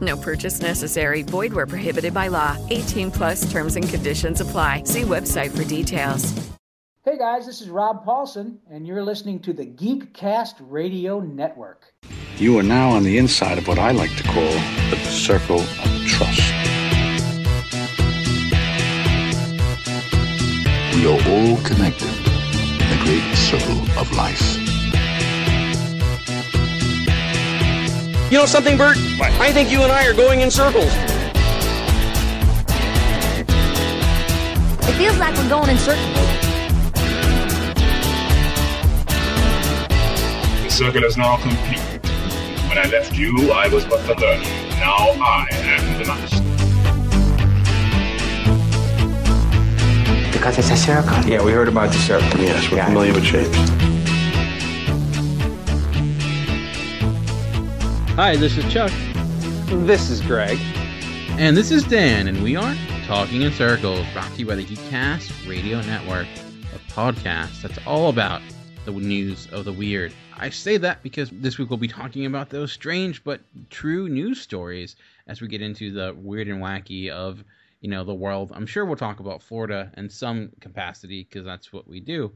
No purchase necessary. Void where prohibited by law. 18 plus terms and conditions apply. See website for details. Hey guys, this is Rob Paulsen, and you're listening to the Geekcast Radio Network. You are now on the inside of what I like to call the circle of trust. We are all connected in the great circle of life. You know something, Bert? I think you and I are going in circles. It feels like we're going in circles. The circle is now complete. When I left you, I was but the learner. Now I am the master. Because it's a circle. Yeah, we heard about the circle. Yes, we're Yeah. familiar with shapes. Hi, this is Chuck. This is Greg. And this is Dan, and we are Talking in Circles, brought to you by the Geekcast Radio Network, a podcast that's all about the news of the weird. I say that because this week we'll be talking about those strange but true news stories as we get into the weird and wacky of, you know, the world. I'm sure we'll talk about Florida in some capacity because that's what we do.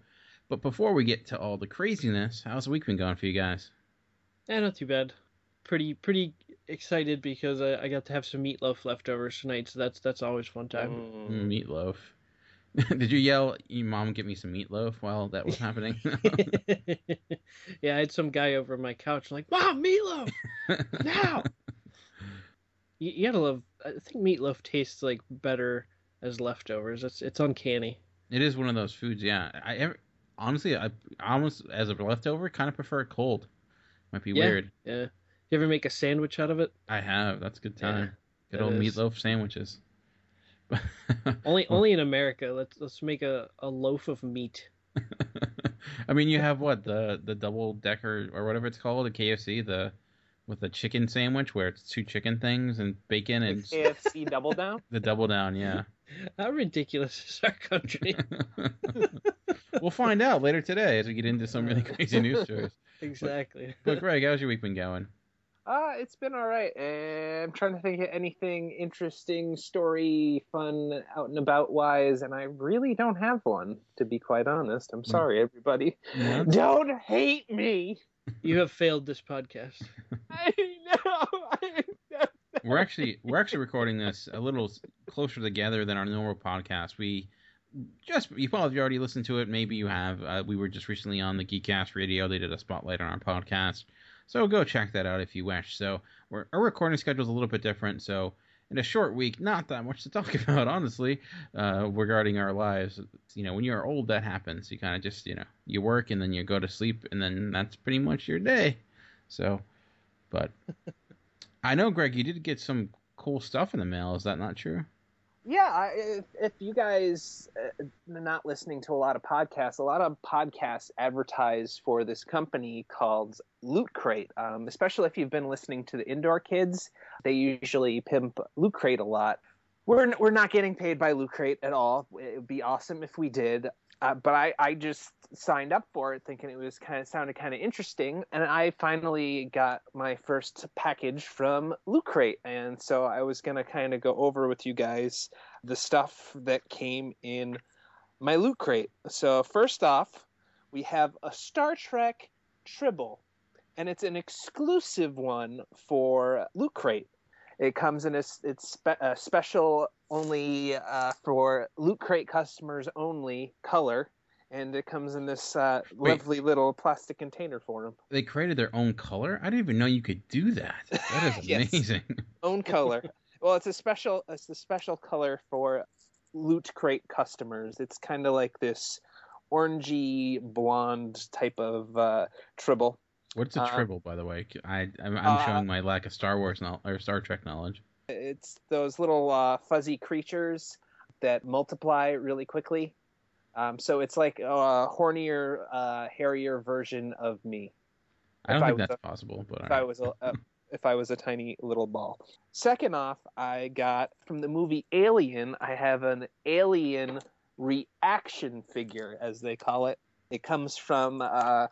But before we get to all the craziness, how's the week been going for you guys? Eh, not too bad. Pretty pretty excited because I, I got to have some meatloaf leftovers tonight, so that's that's always fun time. Mm, Meatloaf. Did you yell, "You mom, get me some meatloaf" while that was happening? yeah, I had some guy over my couch like, "Mom, meatloaf now!" you, you gotta love. I think meatloaf tastes like better as leftovers. It's it's uncanny. it is one of those foods. Yeah, I ever, honestly, I almost as a leftover kind of prefer it cold. Might be yeah, weird. Yeah. You ever make a sandwich out of it? I have. That's a good Yeah, time. good old is. meatloaf sandwiches. Only only in America. Let's let's make a, a loaf of meat. I mean, you have what the the double decker or whatever it's called, the KFC, the with the chicken sandwich where it's two chicken things and bacon and KFC Double Down. the double down. Yeah, How ridiculous is our country? we'll find out later today as we get into some really crazy news stories. exactly. But Greg, how's your week been going? Uh, it's been all right. And I'm trying to think of anything interesting, story, fun, out and about wise, and I really don't have one, to be quite honest. I'm sorry, everybody. Yeah. Don't hate me. You have failed this podcast. I know. I know. we're actually we're actually recording this a little closer together than our normal podcast. We just you probably have already listened to it. Maybe you have. Uh, we were just recently on the Geekcast Radio. They did a spotlight on our podcast, so go check that out if you wish. So we're, our recording schedule is a little bit different. So in a short week, not that much to talk about, honestly, uh, regarding our lives. You know, when you're old, that happens. You kind of just you know you work and then you go to sleep and then that's pretty much your day. So, but I know, Greg, you did get some cool stuff in the mail. Is that not true? Yeah if, if you guys uh, are not listening to a lot of podcasts a lot of podcasts advertise for this company called loot crate. Um, especially if you've been listening to the indoor kids they usually pimp loot crate a lot we're, we're not getting paid by loot crate at all. It would be awesome if we did uh, but I, I just signed up for it thinking it was kind of sounded kind of interesting and i finally got my first package from loot crate and so i was to kind of go over with you guys the stuff that came in my loot crate so first off we have a star trek tribble and it's an exclusive one for loot crate It comes in a it's spe- a special only uh, for Loot Crate customers only color, and it comes in this uh, lovely little plastic container for them. They created their own color. I didn't even know you could do that. That is Yes. amazing. Own color. well, it's a special it's a special color for Loot Crate customers. It's kind of like this orangey blonde type of uh, tribble. What's a Uh, tribble, by the way? I I'm, I'm uh, showing my lack of Star Wars knowledge or Star Trek knowledge. It's those little uh, fuzzy creatures that multiply really quickly. Um, so it's like a hornier, uh, hairier version of me. I don't If think was that's a- possible, but If all I was a, a if I was a tiny little ball. Second off, I got from the movie Alien. I have an Alien reaction figure, as they call it. It comes from uh,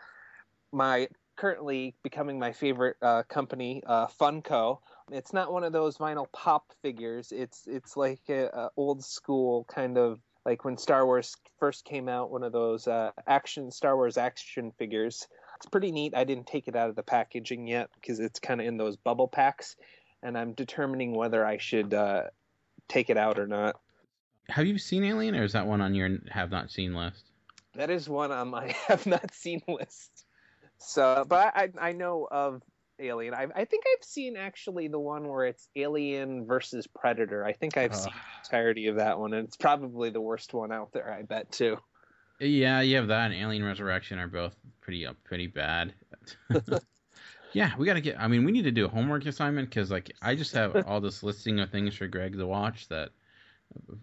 my currently becoming my favorite uh, company, uh, Funko. It's not one of those vinyl pop figures. It's it's like a, a old school kind of like when Star Wars first came out, one of those uh, action Star Wars action figures. It's pretty neat. I didn't take it out of the packaging yet because it's kind of in those bubble packs, and I'm determining whether I should uh, take it out or not. Have you seen Alien, or is that one on your have not seen list? That is one on my have not seen list. So, but I I know of Alien. I I think I've seen actually the one where it's Alien versus Predator. I think I've seen the entirety of that one, and it's probably the worst one out there. I bet too. Yeah, you have that and Alien Resurrection are both pretty uh, pretty bad. yeah, we got to get. I mean, we need to do a homework assignment because like I just have all this listing of things for Greg to watch that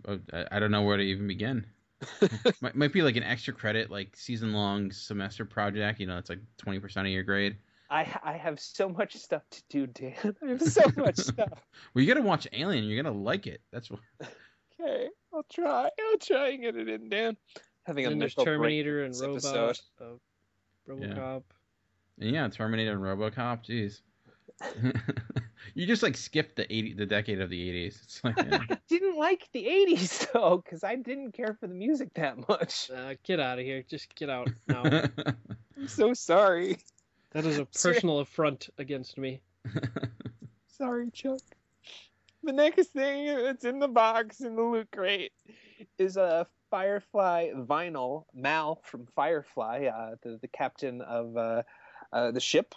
uh, I, I don't know where to even begin. might, might be like an extra credit, like season long semester project. You know, it's like twenty percent of your grade. I I have so much stuff to do, Dan. I have so much stuff. Well, you got to watch Alien. You're gonna like it. That's what. Okay, I'll try. I'll try and get it in, Dan. Having a then there's mental break Terminator and this Robot, episode. uh, RoboCop. And yeah, Terminator and RoboCop. Jeez. You just like skipped the eighty, the decade of the eighties. It's like yeah. I didn't like the '80s though, because I didn't care for the music that much. Uh, get out of here! Just get out now. I'm so sorry. that is a personal affront against me. Sorry, Chuck. The next thing that's in the box in the loot crate is a Firefly vinyl. Mal from Firefly, uh, the the captain of uh, uh, the ship.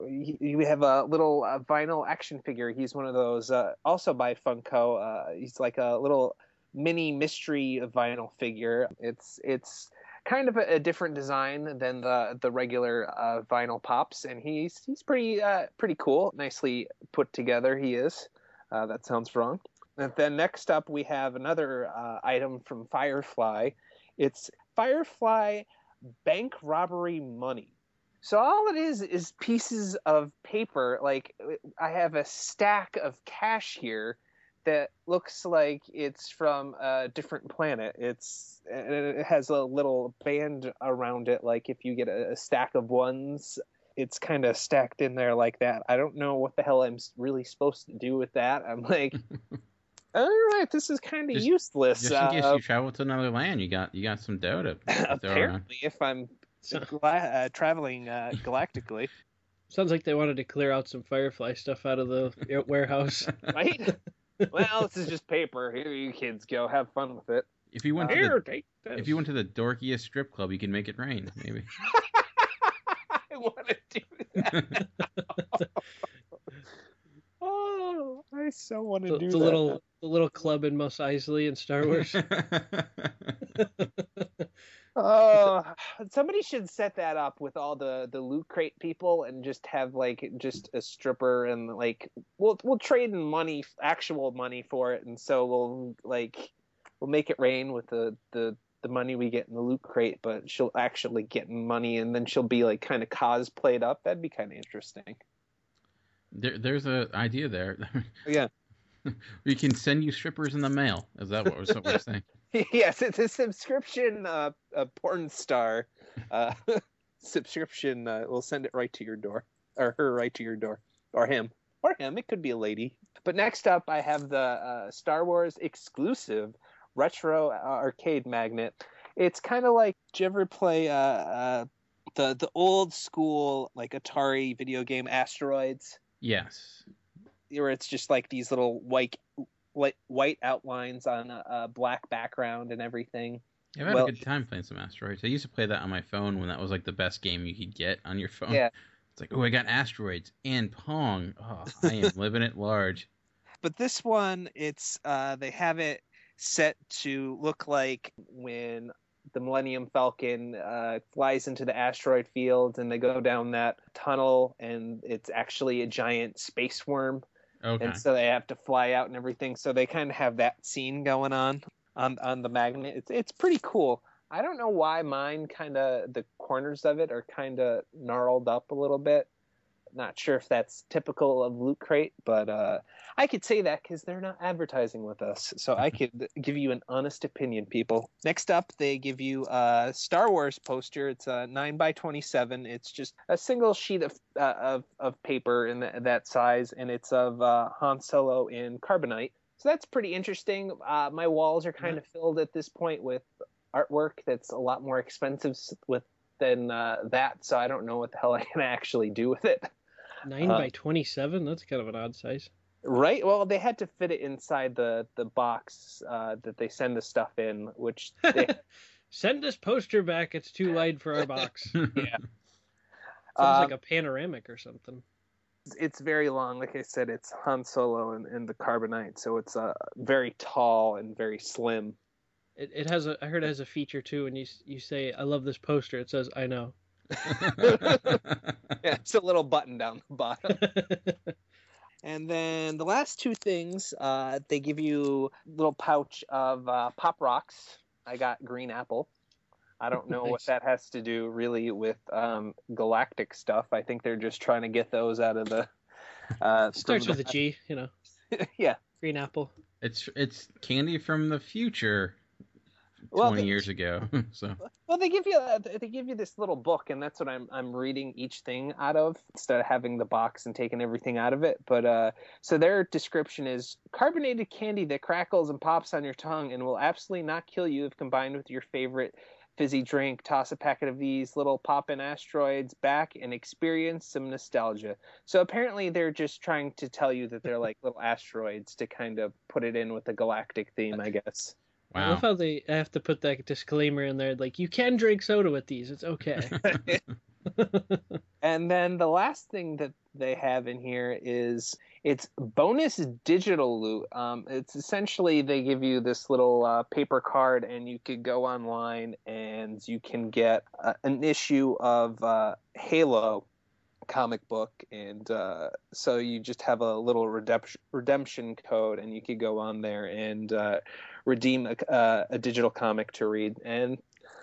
We have a little uh, vinyl action figure. He's one of those, uh, also by Funko. Uh, he's like a little mini mystery vinyl figure. It's it's kind of a, a different design than the the regular uh, vinyl pops, and he's he's pretty uh, pretty cool. Nicely put together, he is. Uh, that sounds wrong. And then next up, we have another item from Firefly. It's Firefly bank robbery money. So all it is is pieces of paper. Like I have a stack of cash here that looks like it's from a different planet. It's and it has a little band around it. Like if you get a, a stack of ones, it's kind of stacked in there like that. I don't know what the hell I'm really supposed to do with that. I'm like, all right, this is kind of useless. Just in case Uh, you travel to another land, you got you got some dough to apparently, if I'm gla- uh, traveling uh, galactically, Sounds like they wanted to clear out some Firefly stuff out of the warehouse. right? well, this is just paper. Here you kids go. Have fun with it. If you went to Here, the take this. if you went to the dorkiest strip club, you can make it rain. Maybe. I want to do that. oh, I so want to the, do the that. little the little club in Mos Eisley in Star Wars. Oh, somebody should set that up with all the the loot crate people and just have like just a stripper and like we'll we'll trade in money, actual money for it, and so we'll like we'll make it rain with the the the money we get in the loot crate, but she'll actually get money, and then she'll be like kind of cosplayed up. That'd be kind of interesting. there, there's a idea there. Yeah. we can send you strippers in the mail. Is that what we're, what we're saying? yes, it's a subscription uh, a porn star uh, subscription. Uh, we'll send it right to your door, or her right to your door, or him, or him. It could be a lady. But next up, I have the uh, Star Wars exclusive retro arcade magnet. It's kind of like. Did you ever play uh, uh, the the old school like Atari video game Asteroids? Yes. Where it's just like these little white white, outlines on a, a black background and everything. Yeah, I've had Well- a good time playing some asteroids. I used to play that on my phone when that was like the best game you could get on your phone. Yeah. It's like, oh, I got asteroids and Pong. Oh, I am living it large. but this one it's uh they have it set to look like when the millennium falcon uh, flies into the asteroid field and they go down that tunnel and it's actually a giant space worm Okay. and so they have to fly out and everything. So they kind of have that scene going on on on the magnet. It's it's pretty cool. I don't know why mine kind of the corners of it are kind of gnarled up a little bit not sure if that's typical of Loot Crate, but uh, I could say that because they're not advertising with us, so I could give you an honest opinion, people. Next up, they give you a Star Wars poster. It's a nine by twenty-seven. It's just a single sheet of uh, of, of paper in th- that size, and it's of uh, Han Solo in carbonite. So that's pretty interesting. Uh, my walls are kind of filled at this point with artwork that's a lot more expensive with than uh, that, so I don't know what the hell I can actually do with it. Nine Uh, by twenty-seven. That's kind of an odd size. Right. Well, they had to fit it inside the the box uh, that they send the stuff in, which they, Send this poster back. It's too wide for our box. yeah. Sounds Um, like a panoramic or something. it's very long. Like I said, it's Han Solo and, and the carbonite, so it's uh, very tall and very slim. It, it has a. I heard it has a feature too. And you you say, "I love this poster," it says, "I know." yeah, it's a little button down the bottom. and then the last two things, uh, they give you a little pouch of uh, pop rocks. I got green apple. I don't know what that has to do really with um, galactic stuff. I think they're just trying to get those out of the. Uh, Starts with a the- G. You know, yeah. green apple. It's it's candy from the future, Well, twenty they- years ago. so Well, they give you uh, they give you this little book, and that's what I'm I'm reading each thing out of instead of having the box and taking everything out of it. But uh, so their description is carbonated candy that crackles and pops on your tongue and will absolutely not kill you if combined with your favorite fizzy drink. Toss a packet of these little pop-in asteroids back and experience some nostalgia. So apparently they're just trying to tell you that they're like little asteroids to kind of put it in with the galactic theme, I guess. I love how they have to put that disclaimer in there, like you can drink soda with these. It's okay. And then the last thing that they have in here is it's bonus digital loot. Um, it's essentially they give you this little uh, paper card, and you could go online and you can get uh, an issue of uh, Halo comic book, and uh, so you just have a little redemption redemption code, and you could go on there and uh, redeem a, uh, a digital comic to read. And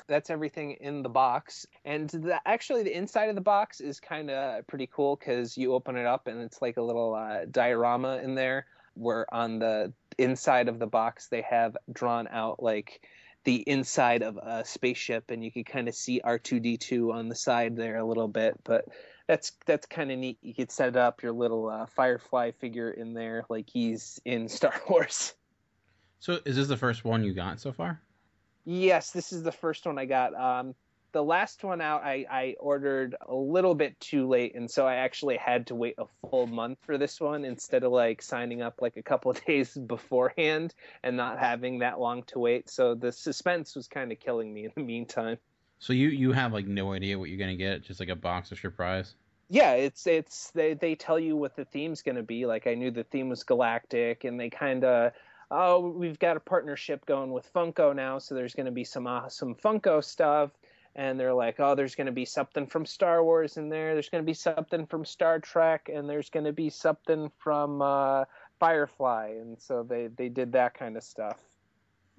that's everything in the box. And the, actually, the inside of the box is kind of pretty cool because you open it up and it's like a little uh, diorama in there. Where on the inside of the box they have drawn out like the inside of a spaceship, and you can kind of see R two D two on the side there a little bit. But that's that's kind of neat. You could set up your little uh, Firefly figure in there, like he's in Star Wars. So is this the first one you got so far? Yes, this is the first one I got. Um, the last one out, I, I ordered a little bit too late, and so I actually had to wait a full month for this one instead of like signing up like a couple of days beforehand and not having that long to wait. So the suspense was kind of killing me in the meantime. So you you have like no idea what you're gonna get, just like a box of surprise. Yeah, it's it's they they tell you what the theme's going to be. Like I knew the theme was galactic, and they kind of oh we've got a partnership going with Funko now, so there's going to be some uh, some Funko stuff. And they're like, oh, there's going to be something from Star Wars in there. There's going to be something from Star Trek, and there's going to be something from uh, Firefly. And so they they did that kind of stuff.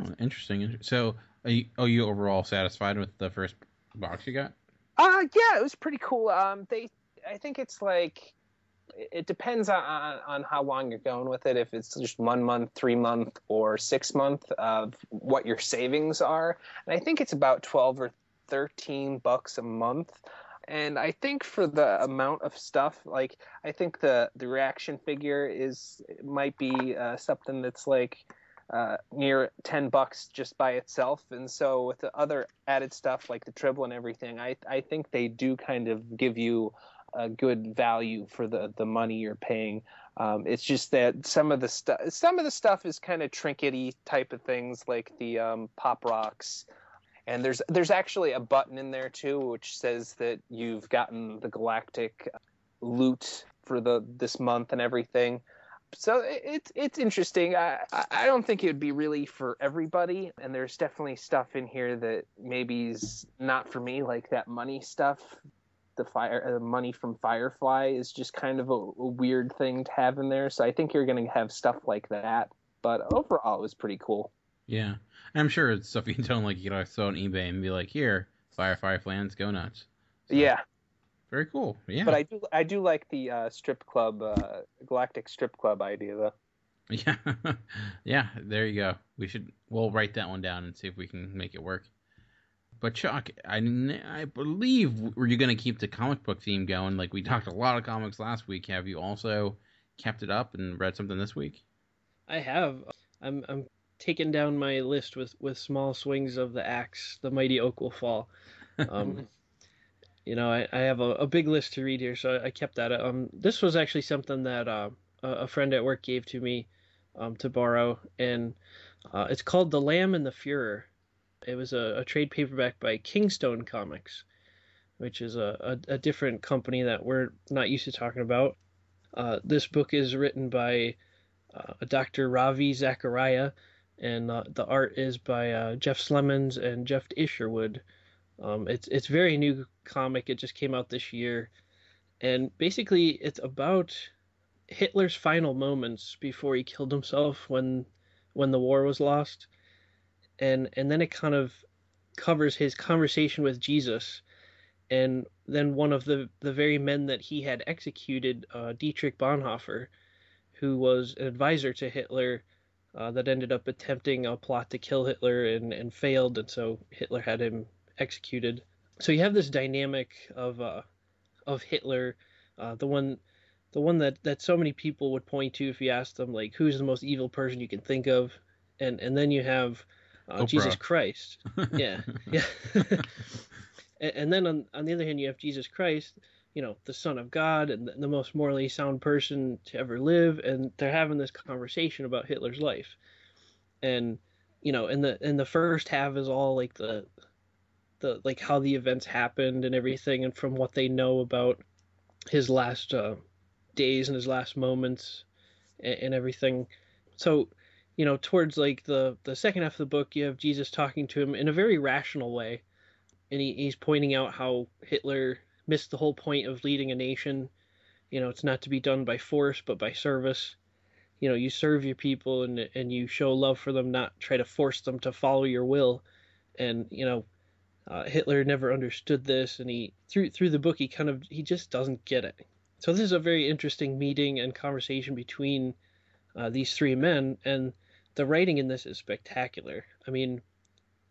Oh, interesting. So are you, are you overall satisfied with the first box you got? Uh yeah, it was pretty cool. Um, they, I think it's like, it depends on, on how long you're going with it. If it's just one month, three month, or six month of what your savings are, and I think it's about twelve or thirteen bucks a month. And I think for the amount of stuff, like I think the the reaction figure is might be uh, something that's like uh, near 10 bucks just by itself. And so with the other added stuff like the tribble and everything, I, I think they do kind of give you a good value for the the money you're paying. Um, it's just that some of the stuff some of the stuff is kind of trinkety type of things like the um, pop rocks. And there's there's actually a button in there too, which says that you've gotten the galactic loot for the this month and everything so it's it's interesting. I I don't think it would be really for everybody, and there's definitely stuff in here that maybe is not for me, like that money stuff. The fire, the money from Firefly is just kind of a, a weird thing to have in there. So I think you're going to have stuff like that. But overall, it was pretty cool. Yeah, and I'm sure it's stuff you don't like. You know, throw on eBay and be like, "Here, Firefly fans, go nuts." So. Yeah, very cool. Yeah. But I do I do like the uh, strip club, uh, Galactic Strip Club idea though. Yeah, yeah. There you go. We should we'll write that one down and see if we can make it work. But Chuck, I, I believe were you going to keep the comic book theme going? Like we talked a lot of comics last week. Have you also kept it up and read something this week? I have. I'm I'm taking down my list with with small swings of the axe. The mighty oak will fall. Um, you know, I, I have a, a, big list to read here, so I kept that. Um, this was actually something that uh, a friend at work gave to me um, to borrow, and uh, it's called The Lamb and the Fuhrer. It was a, a trade paperback by Kingstone Comics, which is a, a, a, different company that we're not used to talking about. Uh, this book is written by uh, Dr. Ravi Zacharias, and uh, the art is by uh, Jeff Slemons and Jeff Isherwood. Um, it's it's very new comic. It just came out this year, and basically it's about Hitler's final moments before he killed himself when when the war was lost, and and then it kind of covers his conversation with Jesus, and then one of the the very men that he had executed, uh, Dietrich Bonhoeffer, who was an advisor to Hitler. Uh, that ended up attempting a plot to kill Hitler and, and failed, and so Hitler had him executed. So you have this dynamic of uh, of Hitler, uh, the one the one that, that so many people would point to if you asked them like who's the most evil person you can think of, and and then you have uh, Jesus Christ, yeah, yeah, and, then on on the other hand you have Jesus Christ, you know, the Son of God and the, the most morally sound person to ever live, and they're having this conversation about Hitler's life, and you know, and the and the first half is all like the the like how the events happened and everything, and from what they know about his last uh, days and his last moments and, and everything. So, you know, towards like the the second half of the book, you have Jesus talking to him in a very rational way, and he, he's pointing out how Hitler missed the whole point of leading a nation. You know, it's not to be done by force, but by service. You know, you serve your people and and you show love for them, not try to force them to follow your will. And you know, uh, Hitler never understood this, and he through through the book he kind of he just doesn't get it. So this is a very interesting meeting and conversation between uh, these three men, and the writing in this is spectacular. I mean,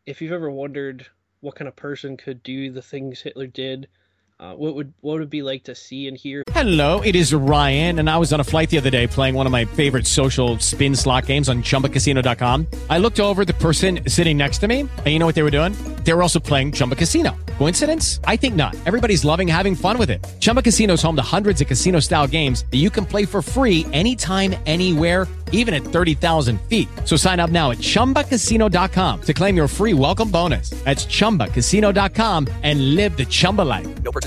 if you've ever wondered what kind of person could do the things Hitler did, uh, what would what would it be like to see and hear? Hello, it is Ryan, and I was on a flight the other day playing one of my favorite social spin slot games on ChumbaCasino.com. I looked over the person sitting next to me, and you know what they were doing? They were also playing Chumba Casino. Coincidence? I think not. Everybody's loving having fun with it. Chumba Casino is home to hundreds of casino-style games that you can play for free anytime, anywhere, even at thirty thousand feet. So sign up now at ChumbaCasino.com to claim your free welcome bonus. That's ChumbaCasino.com and live the Chumba life. No purchase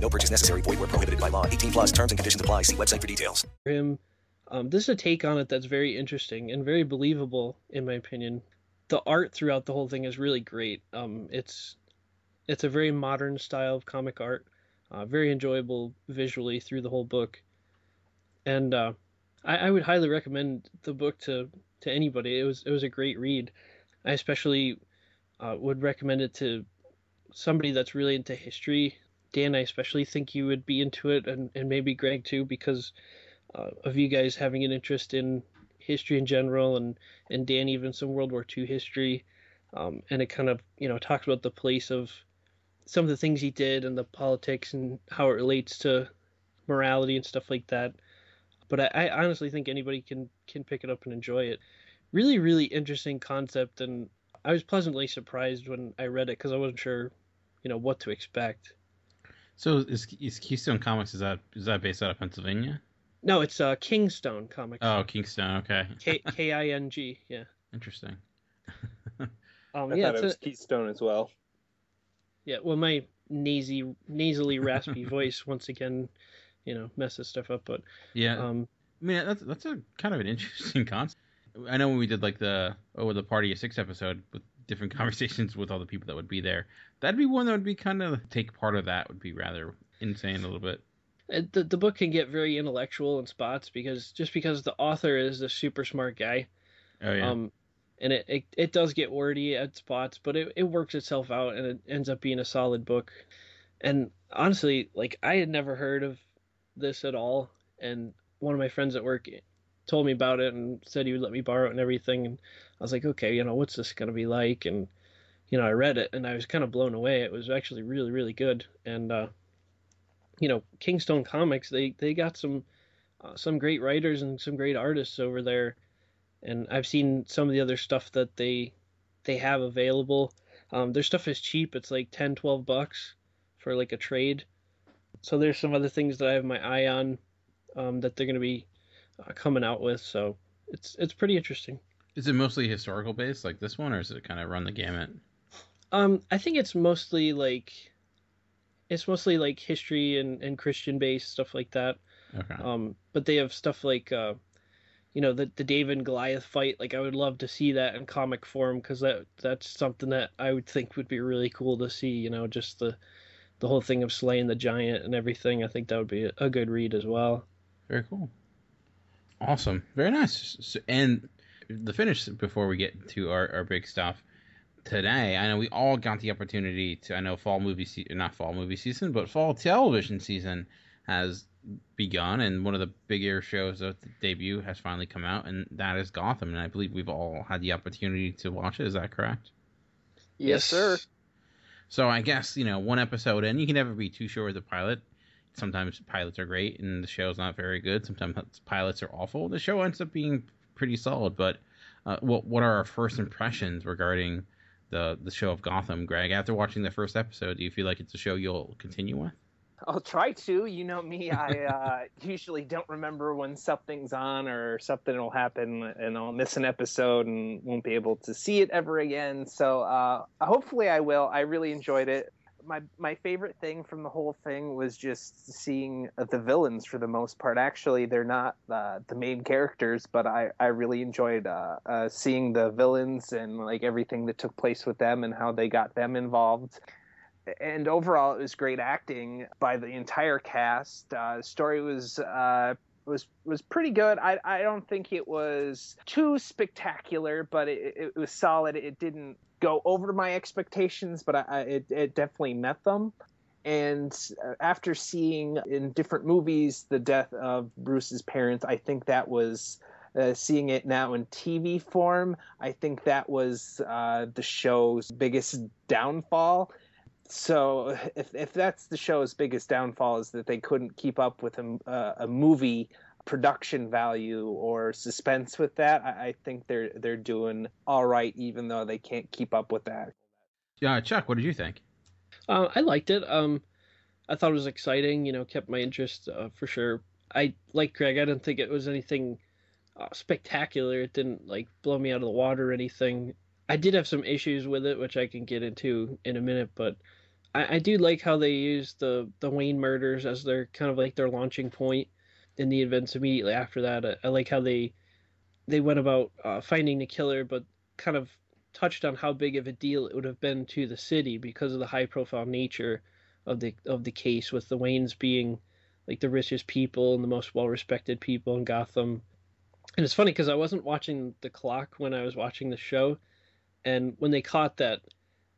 No purchase necessary. Void where prohibited by law. 18 plus terms and conditions apply. See website for details. Him, um, this is a take on it that's very interesting and very believable, in my opinion. The art throughout the whole thing is really great. Um, it's it's a very modern style of comic art, uh, very enjoyable visually through the whole book, and uh, I, I would highly recommend the book to to anybody. It was it was a great read. I especially uh, would recommend it to somebody that's really into history Dan, I especially think you would be into it, and, and maybe Greg too, because uh, of you guys having an interest in history in general, and and Dan even some World War II history, um, and it kind of you know talks about the place of some of the things he did and the politics and how it relates to morality and stuff like that. But I, I honestly think anybody can can pick it up and enjoy it. Really, really interesting concept, and I was pleasantly surprised when I read it because I wasn't sure, you know, what to expect. So is, is Keystone Comics is that is that based out of Pennsylvania? No, it's uh, Kingstone Comics. Oh, Kingstone. Okay. K K I N G. Yeah. Interesting. um, I yeah, thought it was a, Keystone as well. Yeah, well, my nasy, nasally, raspy voice once again, you know, messes stuff up. But yeah, um, I mean that's that's a kind of an interesting concept. I know when we did like the oh the party of six episode with different conversations with all the people that would be there, that'd be one that would be kind of take part of that would be rather insane a little bit. The the book can get very intellectual in spots because just because the author is a super smart guy. Oh yeah. Um, and it, it, it does get wordy at spots, but it, it works itself out and it ends up being a solid book. And honestly, like I had never heard of this at all, and one of my friends at work told me about it and said he would let me borrow it and everything. And I was like, okay, you know, what's this gonna be like? And you know, I read it and I was kind of blown away. It was actually really, really good. And uh, you know, Kingstone Comics, they they got some uh, some great writers and some great artists over there and I've seen some of the other stuff that they they have available. Um, their stuff is cheap. It's like 10, 12 bucks for like a trade. So there's some other things that I have my eye on um, that they're going to be uh, coming out with. So it's it's pretty interesting. Is it mostly historical based like this one, or is it kind of run the gamut? Um, I think it's mostly like it's mostly like history and, and Christian based stuff like that. Okay. Um, but they have stuff like uh, you know the the David and Goliath fight. Like I would love to see that in comic form because that that's something that I would think would be really cool to see. You know, just the the whole thing of slaying the giant and everything. I think that would be a good read as well. Very cool. Awesome. Very nice. So, and the finish before we get to our, our big stuff today. I know we all got the opportunity to. I know fall movie season, not fall movie season, but fall television season has begun, and one of the bigger shows of the debut has finally come out, and that is Gotham. And I believe we've all had the opportunity to watch it. Is that correct? Yes, sir. So I guess you know one episode in, you can never be too sure with the pilot. Sometimes pilots are great and the show's not very good. Sometimes pilots are awful. The show ends up being pretty solid. But uh, what what are our first impressions regarding the the show of Gotham, Greg? After watching the first episode, do you feel like it's a show you'll continue with? I'll try to. You know me, I uh, usually don't remember when something's on or something will happen, and I'll miss an episode and won't be able to see it ever again. So uh, hopefully, I will. I really enjoyed it. My my favorite thing from the whole thing was just seeing the villains for the most part. Actually, they're not uh, the main characters, but I I really enjoyed uh, uh, seeing the villains and like everything that took place with them and how they got them involved and overall, it was great acting by the entire cast. Uh, story was uh, was was pretty good. I I don't think it was too spectacular, but it, it was solid. It didn't go over my expectations, but I, I, it it definitely met them. And after seeing in different movies the death of Bruce's parents, I think that was. Uh, seeing it now in TV form, I think that was uh, the show's biggest downfall so if if that's the show's biggest downfall is that they couldn't keep up with a, uh, a movie production value or suspense with that, I, I, think they're they're doing all right, even though they can't keep up with that. Yeah, Chuck, what did you think? Uh, I liked it. Um, I thought it was exciting. You know, kept my interest uh, for sure. I like Greg. I didn't think it was anything uh, spectacular. It didn't like blow me out of the water or anything. I did have some issues with it, which I can get into in a minute, but I, I do like how they use the the Wayne murders as their kind of like their launching point in the events immediately after that. I, I like how they they went about uh, finding the killer, but kind of touched on how big of a deal it would have been to the city because of the high profile nature of the of the case, with the Waynes being like the richest people and the most well respected people in Gotham. And it's funny because I wasn't watching the clock when I was watching the show, and when they caught that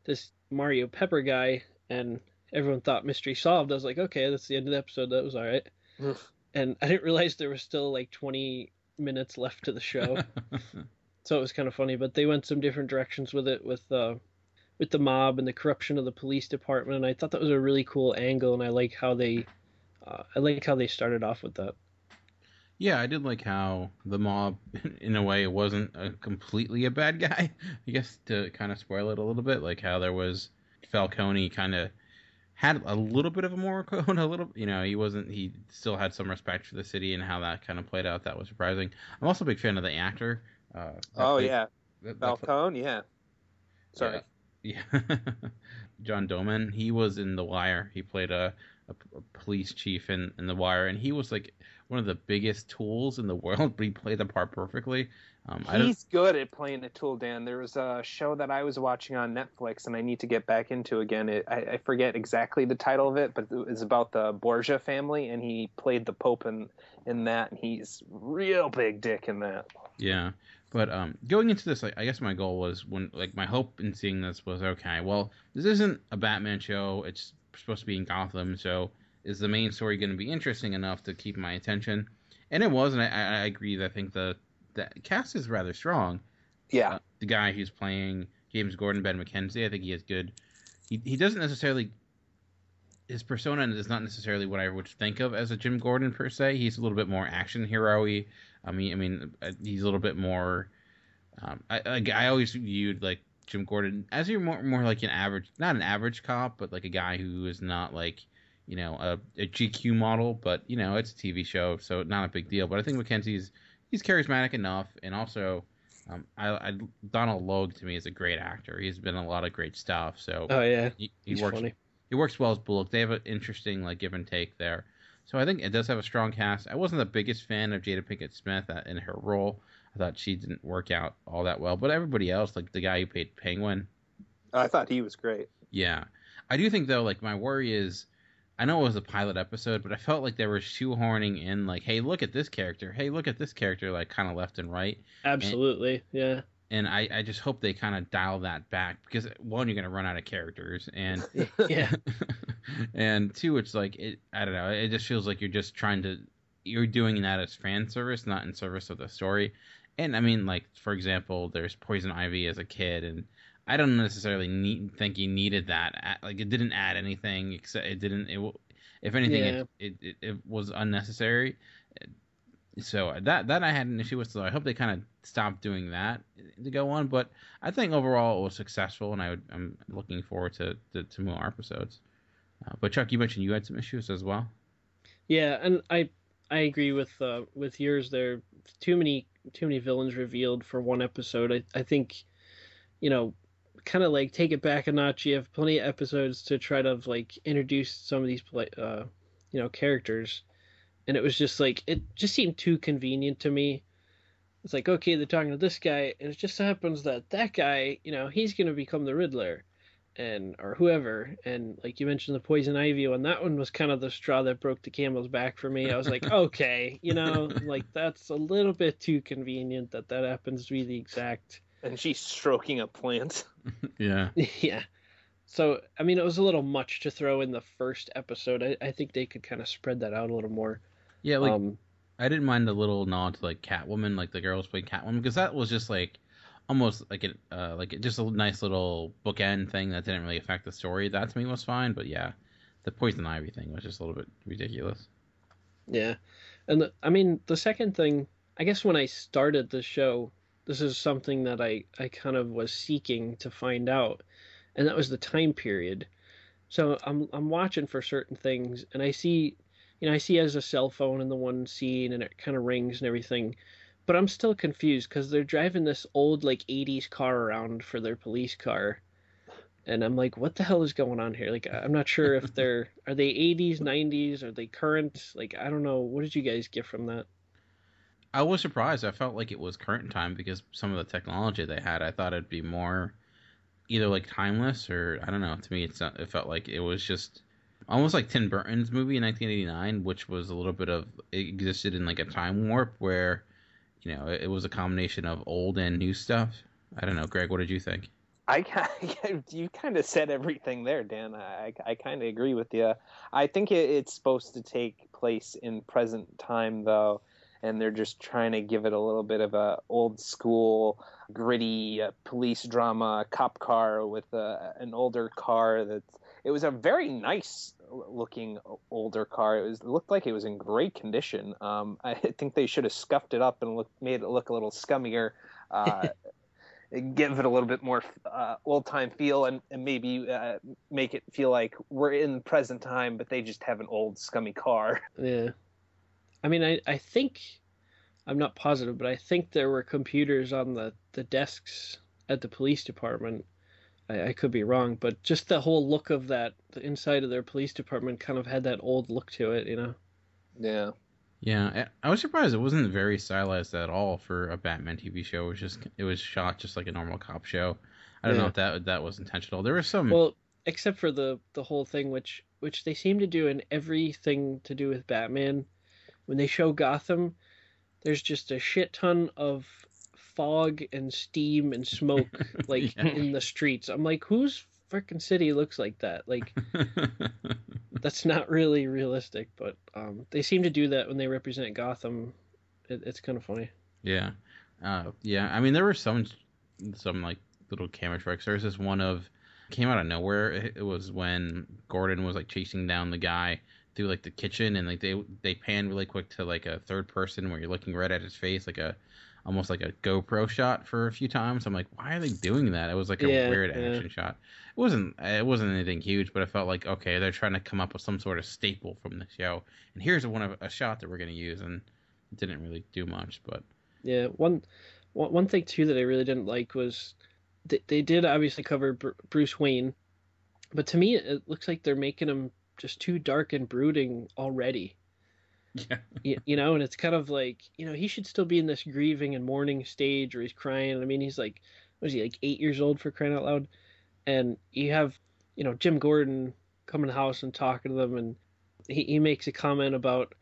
this Mario Pepper guy and everyone thought mystery solved. I was like, okay, that's the end of the episode. That was all right. and I didn't realize there was still like 20 minutes left to the show. so it was kind of funny, but they went some different directions with it with uh with the mob and the corruption of the police department and I thought that was a really cool angle and I like how they uh, I like how they started off with that. Yeah, I did like how the mob, in a way, wasn't a, completely a bad guy. I guess to kind of spoil it a little bit, like how there was Falcone kind of had a little bit of a moral code, a little, you know, he wasn't, he still had some respect for the city and how that kind of played out. That was surprising. I'm also a big fan of the actor. Uh, oh yeah, that- that- Falcone. Yeah. Sorry. Yeah. John Doman, he was in The Wire. He played a, a, a police chief in, in The Wire, and he was like one of the biggest tools in the world, but he played the part perfectly. Um, He's good at playing a tool, Dan. There was a show that I was watching on Netflix, and I need to get back into again. It, I, I forget exactly the title of it, but it was about the Borgia family, and he played the Pope in in that, and he's real big dick in that. Yeah, but um, going into this, like, I guess my goal was when, like, my hope in seeing this was okay. Well, this isn't a Batman show. It's supposed to be in Gotham, so is the main story going to be interesting enough to keep my attention? And it was, and I, I I agree. I think the the cast is rather strong. Yeah. Uh, the guy who's playing James Gordon, Ben McKenzie, I think he is good. He he doesn't necessarily his persona is not necessarily what I would think of as a Jim Gordon per se. He's a little bit more action hero-y. I mean, I mean, uh, he's a little bit more. Um, I, I I always viewed like Jim Gordon as you're more more like an average, not an average cop, but like a guy who is not like you know a, a GQ model, but you know it's a TV show, so not a big deal. But I think McKenzie's he's charismatic enough, and also. Um, I, I Donald Logue to me is a great actor. He's been in a lot of great stuff. So Oh yeah, he, he he's works funny. he works well as Bullock. They have an interesting like give and take there. So I think it does have a strong cast. I wasn't the biggest fan of Jada Pinkett Smith in her role. I thought she didn't work out all that well. But everybody else, like the guy who played Penguin, I thought he was great. yeah. I do think though, like my worry is, I know it was a pilot episode, but I felt like they were shoehorning in like, hey, look at this character. Hey, look at this character, like kind of left and right. Absolutely, yeah. And I, I just hope they kind of dial that back because one, you're going to run out of characters, and yeah. and two, it's like it. I don't know. It just feels like you're just trying to. You're doing that as fan service, not in service of the story. And I mean, like for example, there's Poison Ivy as a kid, and I don't necessarily need, think he needed that. Like it didn't add anything except it didn't. It if anything, Yeah. it, it, it was unnecessary. So that that I had an issue with. So I hope they kind of stop doing that to go on. But I think overall it was successful, and I would, I'm looking forward to to, to more episodes. Uh, but Chuck, you mentioned you had some issues as well. Yeah, and I I agree with uh, with yours there. Too many too many villains revealed for one episode. I I think, you know, kind of like take it back a notch. You have plenty of episodes to try to like introduce some of these uh, you know, characters, and it was just like it just seemed too convenient to me. It's like okay, they're talking to this guy, and it just so happens that that guy, you know, he's gonna become the Riddler and or whoever and like you mentioned the poison ivy one that one was kind of the straw that broke the camel's back for me i was like okay you know like that's a little bit too convenient that that happens to be the exact And she's stroking a plant. Yeah. yeah so i mean it was a little much to throw in the first episode i, I think they could kind of spread that out a little more Yeah, like Um, I didn't mind the little nod to like Catwoman, like the girls playing Catwoman, because that was just like almost like it, uh, like just a nice little bookend thing that didn't really affect the story. That to me was fine, but yeah, the poison ivy thing was just a little bit ridiculous. Yeah. And the, I mean, the second thing, I guess when I started the show, this is something that I, I kind of was seeking to find out, and that was the time period. So I'm I'm watching for certain things, and I see, you know, I see as a cell phone in the one scene, and it kind of rings and everything, but I'm still confused because they're driving this old like '80s car around for their police car, and I'm like, what the hell is going on here? Like, I'm not sure if they're are they 80s, 90s, are they current? Like, I don't know. What did you guys get from that? I was surprised. I felt like it was current time because some of the technology they had. I thought it'd be more either like timeless or I don't know. To me, it's not, it felt like it was just almost like Tim Burton's movie in 1989, which was a little bit of existed in like a time warp where you know it, it was a combination of old and new stuff. I don't know, Greg. What did you think? I you kind of said everything there, Dan. I I kind of agree with you. I think it, it's supposed to take place in present time though, and they're just trying to give it a little bit of a old school, gritty uh, police drama cop car with uh, an older car that's. It was a very nice looking older car. It was it looked like it was in great condition. Um, I think they should have scuffed it up and look, made it look a little scummier. Uh, give it a little bit more uh, old time feel and, and maybe uh, make it feel like we're in present time, but they just have an old scummy car. Yeah. I mean, I, I think, I'm not positive, but I think there were computers on the, the desks at the police department. I, I could be wrong, but just the whole look of that, the inside of their police department kind of had that old look to it, you know? Yeah. Yeah, I was surprised it wasn't very stylized at all for a Batman TV show. It was just it was shot just like a normal cop show. I don't yeah. know if that that was intentional. There was some well, except for the the whole thing, which which they seem to do in everything to do with Batman. When they show Gotham, there's just a shit ton of fog and steam and smoke like yeah. in the streets. I'm like, whose freaking city looks like that? Like that's not really realistic, but um, they seem to do that when they represent Gotham. It, it's kind of funny. Yeah, uh, yeah. I mean, there were some some like little camera tricks. There's this one of came out of nowhere. It, it was when Gordon was like chasing down the guy through like the kitchen, and like they they pan really quick to like a third person where you're looking right at his face, like a almost like a GoPro shot for a few times. I'm like, why are they doing that? It was like a yeah, weird action yeah. shot. It wasn't it wasn't anything huge, but I felt like okay, they're trying to come up with some sort of staple from the show, and here's one of a shot that we're gonna use, and it didn't really do much. But yeah, one one thing too that I really didn't like was they, they did obviously cover Bruce Wayne, but to me it looks like they're making him just too dark and brooding already. Yeah. you, you know, and it's kind of like, you know, he should still be in this grieving and mourning stage where he's crying. I mean, he's like, was he like eight years old for crying out loud? and you have you know Jim Gordon coming to the house and talking to them, and he, he makes a comment about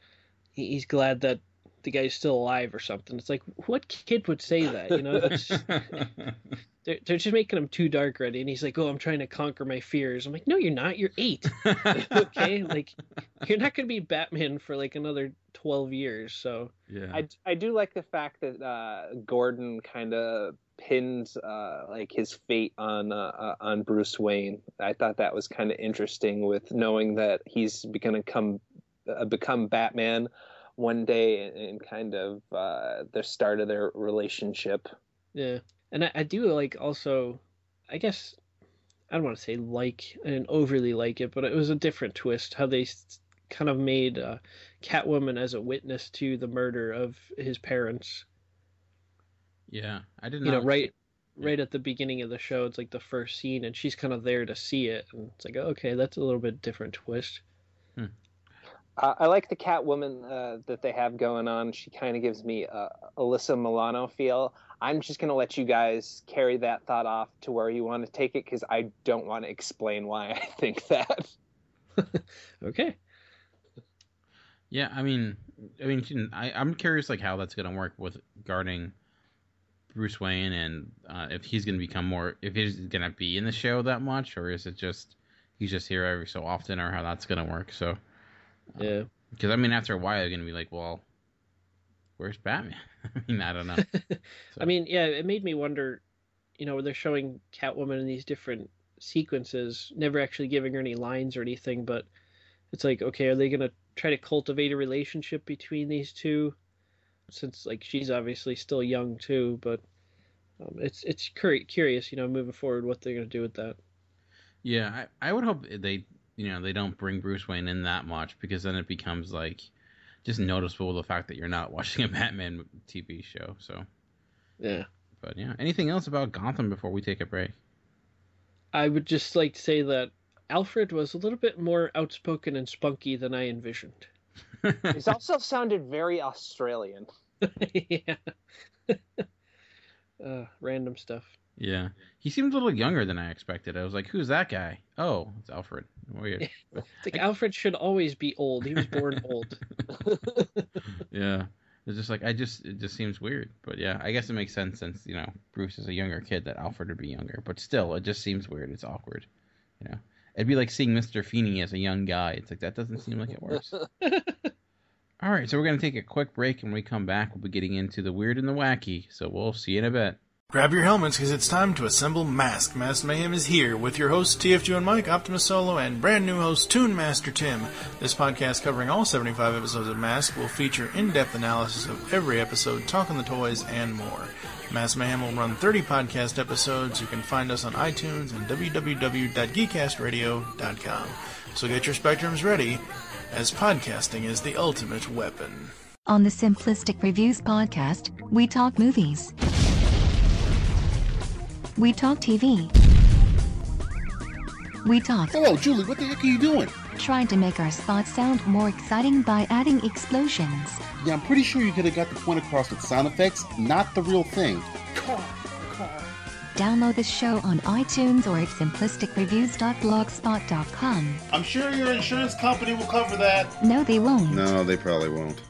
he's glad that the guy's still alive or something. It's like what kid would say that? You know, they're they're just making him too dark already. And he's like, "Oh, I'm trying to conquer my fears." I'm like, "No, you're not. You're eight. okay, like you're not gonna be Batman for like another twelve years." So yeah, I I do like the fact that uh, Gordon kind of pinned uh, like his fate on uh, uh, on Bruce Wayne. I thought that was kind of interesting with knowing that he's going to come uh, become Batman one day and, and kind of uh, the start of their relationship. Yeah, and I, I do like also, I guess I don't want to say like and overly like it, but it was a different twist how they kind of made uh, Catwoman as a witness to the murder of his parents yeah, I didn't. You know, right, right at the beginning of the show, it's like the first scene, and she's kind of there to see it, and it's like, okay, that's a little bit different twist. Hmm. Uh, I like the Catwoman uh, that they have going on. She kind of gives me a Alyssa Milano feel. I'm just going to let you guys carry that thought off to where you want to take it because I don't want to explain why I think that. okay. Yeah, I mean, I mean, I, I'm curious like how that's going to work with guarding Bruce Wayne and uh, if he's going to become more, if he's going to be in the show that much, or is it just he's just here every so often, or how that's going to work? So, uh, yeah, because I mean, after a while, you're going to be like, well, where's Batman? I mean, I don't know. So. I mean, yeah, it made me wonder. You know, they're showing Catwoman in these different sequences, never actually giving her any lines or anything, but it's like, okay, are they going to try to cultivate a relationship between these two? since like she's obviously still young too, but um, it's it's curious, you know, moving forward what they're gonna do with that. Yeah, I, I would hope they you know they don't bring Bruce Wayne in that much because then it becomes like just noticeable the fact that you're not watching a Batman TV show. So yeah, but yeah, anything else about Gotham before we take a break? I would just like to say that Alfred was a little bit more outspoken and spunky than I envisioned. He's also sounded very Australian. yeah. uh, random stuff. Yeah. He seemed a little younger than I expected. I was like, who's that guy? Oh, it's Alfred. Weird. it's like I... Alfred should always be old. He was born old. yeah. It's just like I just it just seems weird. But yeah, I guess it makes sense since you know Bruce is a younger kid that Alfred would be younger. But still, it just seems weird. It's awkward. You know, it'd be like seeing Mister Feeney as a young guy. It's like that doesn't seem like it works. All right, so we're gonna take a quick break, and when we come back, we'll be getting into the weird and the wacky. So we'll see you in a bit. Grab your helmets because it's time to assemble Mask. Mask Mayhem is here with your hosts TFG and Mike, Optimus Solo, and brand new host Toon Master Tim. This podcast covering all 75 episodes of Mask will feature in-depth analysis of every episode, talking the toys, and more. Mask Mayhem will run 30 podcast episodes. You can find us on iTunes and www.geekcastradio.com. So get your spectrums ready, as podcasting is the ultimate weapon. On the Simplistic Reviews podcast, we talk movies. We talk TV. We talk. Hello, Julie. What the heck are you doing? Trying to make our spot sound more exciting by adding explosions. Yeah, I'm pretty sure you could have got the point across with sound effects, not the real thing. Car, car. Download the show on iTunes or at simplisticreviews.blogspot.com. I'm sure your insurance company will cover that. No, they won't. No, they probably won't.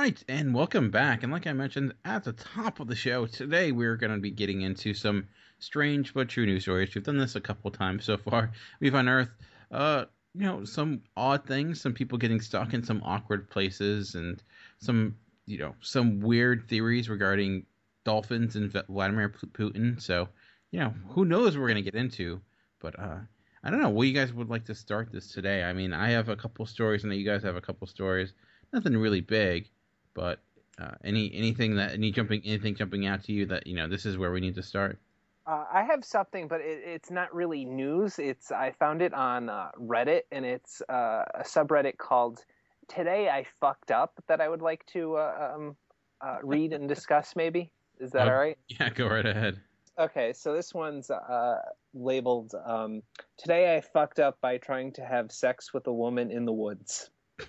Right, and welcome back. And like I mentioned at the top of the show, today we're going to be getting into some strange but true news stories. We've done this a couple times so far. We've unearthed, uh, you know, some odd things, some people getting stuck in some awkward places, and some, you know, some weird theories regarding dolphins and Vladimir Putin. So, you know, who knows what we're going to get into. But uh, I don't know. What you guys would like to start this today? I mean, I have a couple stories, and you guys have a couple stories nothing really big, but uh, any anything that any jumping anything jumping out to you that you know this is where we need to start. Uh, I have something, but it, it's not really news. It's I found it on uh, Reddit, and it's uh, a subreddit called "Today I Fucked Up" that I would like to uh, um, uh, read and discuss. Maybe is that all right? Yeah, go right ahead. Okay, so this one's labeled um, "Today I fucked up by trying to have sex with a woman in the woods."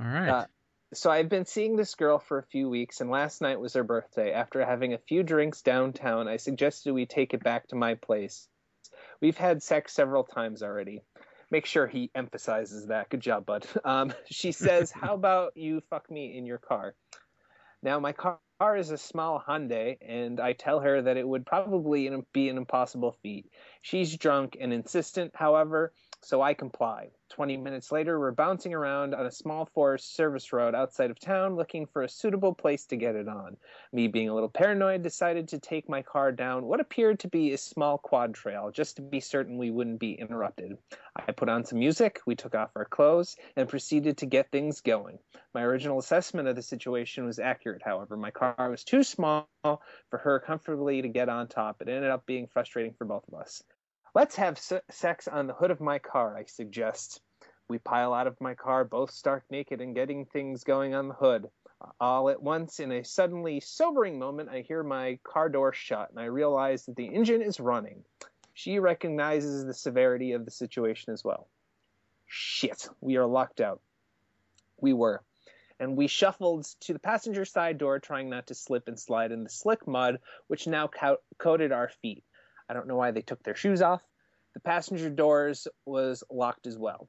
All right. So I've been seeing this girl for a few weeks, and last night was her birthday. After having a few drinks downtown, I suggested we take it back to my place. We've had sex several times already. Make sure he emphasizes that. Good job, bud. Um, she says, "How about you fuck me in your car?" Now my car is a small Hyundai, and I tell her that it would probably be an impossible feat. She's drunk and insistent, however, so I comply. 20 minutes later, we're bouncing around on a small forest service road outside of town looking for a suitable place to get it on. Me, being a little paranoid, decided to take my car down what appeared to be a small quad trail just to be certain we wouldn't be interrupted. I put on some music, we took off our clothes, and proceeded to get things going. My original assessment of the situation was accurate, however. My car was too small for her comfortably to get on top. It ended up being frustrating for both of us. Let's have sex on the hood of my car, I suggest. We pile out of my car, both stark naked and getting things going on the hood. All at once, in a suddenly sobering moment, I hear my car door shut and I realize that the engine is running. She recognizes the severity of the situation as well. Shit, we are locked out. We were. And we shuffled to the passenger side door, trying not to slip and slide in the slick mud, which now co- coated our feet. I don't know why they took their shoes off. The passenger doors was locked as well.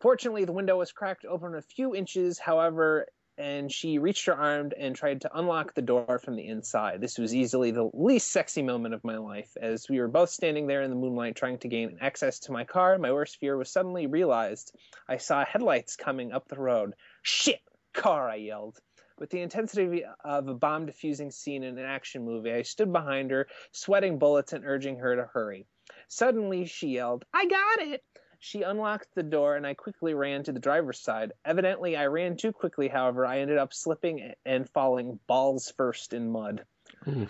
Fortunately, the window was cracked open a few inches, however, and she reached her arm and tried to unlock the door from the inside. This was easily the least sexy moment of my life. As we were both standing there in the moonlight trying to gain access to my car, my worst fear was suddenly realized. I saw headlights coming up the road. Shit! Car, I yelled. With the intensity of a bomb defusing scene in an action movie, I stood behind her, sweating bullets and urging her to hurry. Suddenly, she yelled, I got it! She unlocked the door, and I quickly ran to the driver's side. Evidently, I ran too quickly, however, I ended up slipping and falling balls first in mud.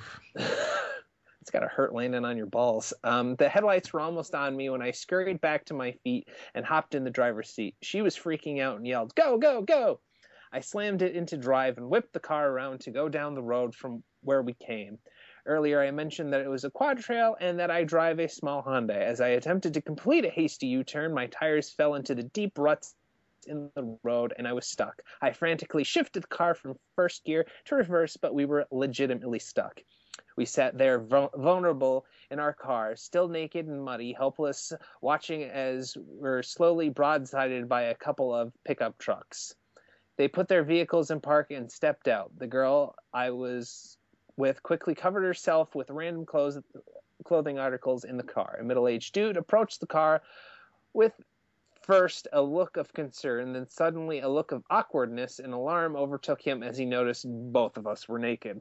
It's got to hurt landing on your balls. Um, the headlights were almost on me when I scurried back to my feet and hopped in the driver's seat. She was freaking out and yelled, Go, go, go! I slammed it into drive and whipped the car around to go down the road from where we came. Earlier, I mentioned that it was a quad trail and that I drive a small Honda. As I attempted to complete a hasty U turn, my tires fell into the deep ruts in the road and I was stuck. I frantically shifted the car from first gear to reverse, but we were legitimately stuck. We sat there vulnerable in our car, still naked and muddy, helpless, watching as we're slowly broadsided by a couple of pickup trucks. They put their vehicles in park and stepped out. The girl I was with quickly covered herself with random clothes, clothing articles in the car. A middle aged dude approached the car with first a look of concern, then suddenly a look of awkwardness and alarm overtook him as he noticed both of us were naked.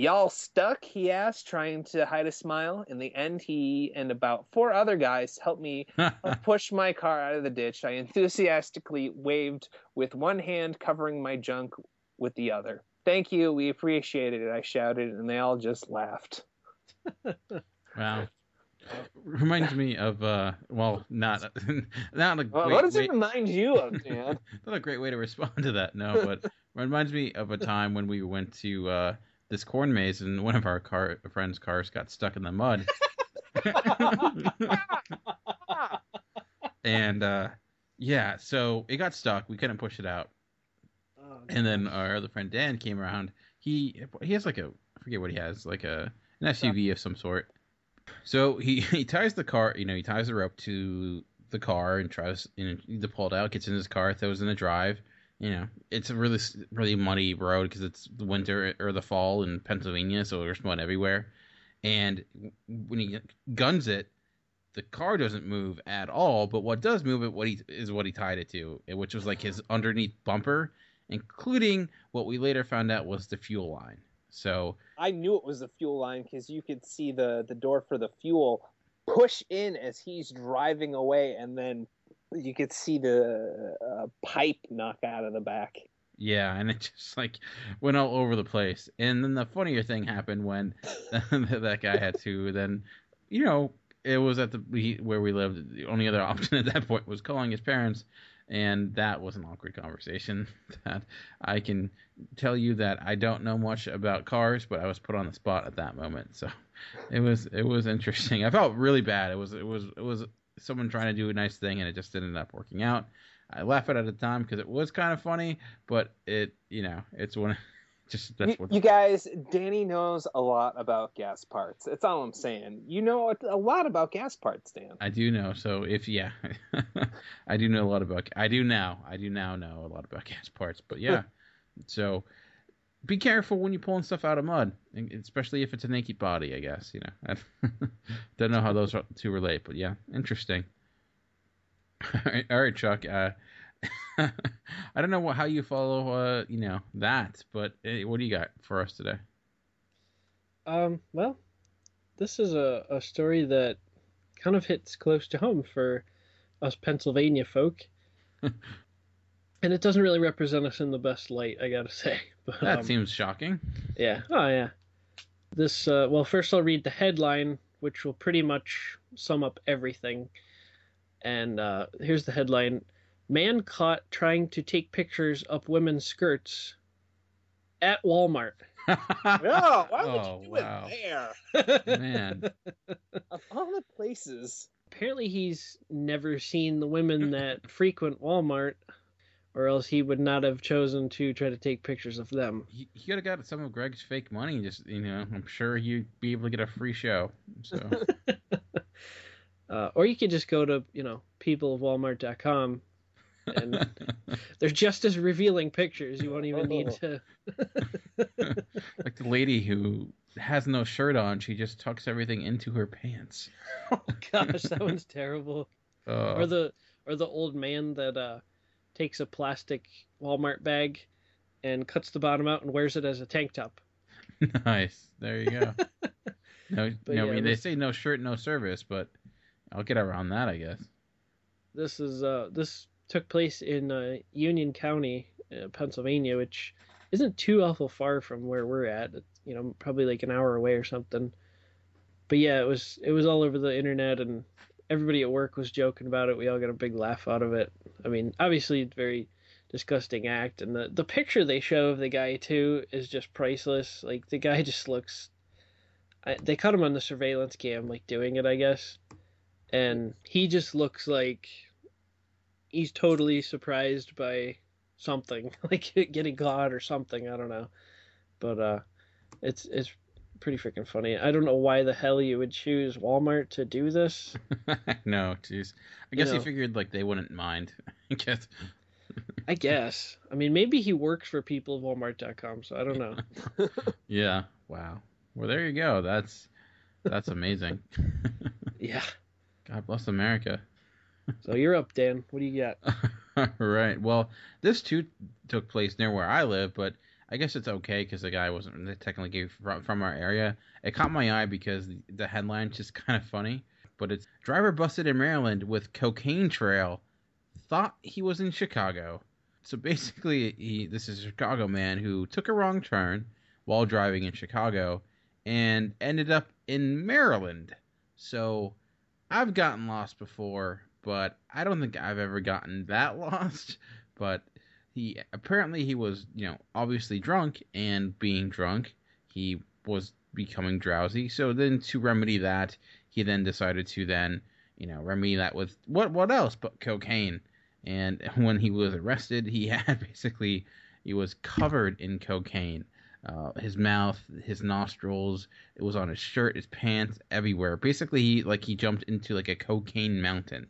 Y'all stuck? he asked, trying to hide a smile. In the end, he and about four other guys helped me push my car out of the ditch. I enthusiastically waved with one hand, covering my junk with the other. Thank you, we appreciated it, I shouted, and they all just laughed. Wow. Reminds me of uh well not not a Well, great what does way- it remind you of, Dan? not a great way to respond to that, no, but reminds me of a time when we went to uh this corn maze and one of our car friends' cars got stuck in the mud. and uh yeah, so it got stuck. We couldn't push it out. And then our other friend Dan came around. He he has like a I forget what he has, like a an SUV of some sort. So he he ties the car, you know, he ties the rope to the car and tries you know, to pull it out. Gets in his car, throws in the drive. You know, it's a really really muddy road because it's the winter or the fall in Pennsylvania, so there's mud everywhere. And when he guns it, the car doesn't move at all. But what does move it, what he is what he tied it to, eh, which was like his underneath bumper, including what we later found out was the fuel line. So I knew it was the fuel line because you could see the the door for the fuel push in as he's driving away, and then you could see the uh, pipe knock out of the back. Yeah, and it just like went all over the place. And then the funnier thing happened when that guy had to then, you know, it was at the where we lived. The only other option at that point was calling his parents, and that was an awkward conversation. That I can tell you that I don't know much about cars, but I was put on the spot at that moment, so it was it was interesting. I felt really bad. It was it was it was someone trying to do a nice thing, and it just ended up working out. I laugh at it at the time because it was kind of funny, but it, you know, it's one, just that's You, what. you guys, Danny knows a lot about gas parts. That's all I'm saying. You know a lot about gas parts, Dan. I do know. So if yeah, I do know a lot about. I do now. I do now know a lot about gas parts. But yeah, so be careful when you're pulling stuff out of mud, especially if it's a naked body. I guess you know. I don't know how those two relate, but yeah, interesting. All right, all right, Chuck. Uh, I don't know what, how you follow, uh, you know, that, but uh, what do you got for us today? Um, well, this is a, a story that kind of hits close to home for us Pennsylvania folk. And it doesn't really represent us in the best light, I gotta say. But, That um, seems shocking. Yeah. Oh, yeah. This, uh, well, first I'll read the headline, which will pretty much sum up everything. And uh, here's the headline Man caught trying to take pictures of women's skirts at Walmart. No, why would Oh, you do wow. it there? Man, Of all the places. Apparently, he's never seen the women that frequent Walmart, or else he would not have chosen to try to take pictures of them. you, you could have got some of Greg's fake money. Just you know, I'm sure you'd be able to get a free show. So Uh, or you could just go to, you know, peopleofwalmart.com and they're just as revealing pictures. You won't even need to. like the lady who has no shirt on, she just tucks everything into her pants. Oh gosh, that one's terrible. Uh, Or the or the old man that uh, takes a plastic Walmart bag and cuts the bottom out and wears it as a tank top. nice. There you go. No, But no, I yeah, mean they say no shirt, no service, but I'll get around that, I guess. This is uh this took place in uh, Union County, uh, Pennsylvania, which isn't too awful far from where we're at. It's, you know, probably like an hour away or something. But yeah, it was it was all over the internet, and everybody at work was joking about it. We all got a big laugh out of it. I mean, obviously, it's very disgusting act, and the the picture they show of the guy too is just priceless. Like the guy just looks. I, they caught him on the surveillance cam, like doing it, I guess, and he just looks like he's totally surprised by something like getting caught or something i don't know but uh it's it's pretty freaking funny i don't know why the hell you would choose walmart to do this no, jeez. I You guess he figured like they wouldn't mind. I guess. I guess. I mean, maybe he works for people of Walmart.com, so I don't know. yeah. Wow. Well, there you go. That's that's amazing. yeah. God bless America. So you're up, Dan. What do you got? All right. Well, this too took place near where I live, but I guess it's okay because the guy wasn't technically from, our area. It caught my eye because the, the headline's just kind of funny. But it's driver busted in Maryland with cocaine trail. Thought he was in Chicago. So basically, he this is a Chicago man who took a wrong turn while driving in Chicago and ended up in Maryland. So I've gotten lost before, but I don't think I've ever gotten that lost. But he apparently he was, you know, obviously drunk and being drunk, he was becoming drowsy. So then to remedy that, he then decided to then, you know, remedy that with what what else but cocaine. And when he was arrested, he had basically he was covered in cocaine. Uh, his mouth, his nostrils, it was on his shirt, his pants, everywhere. Basically, he like he jumped into like a cocaine mountain.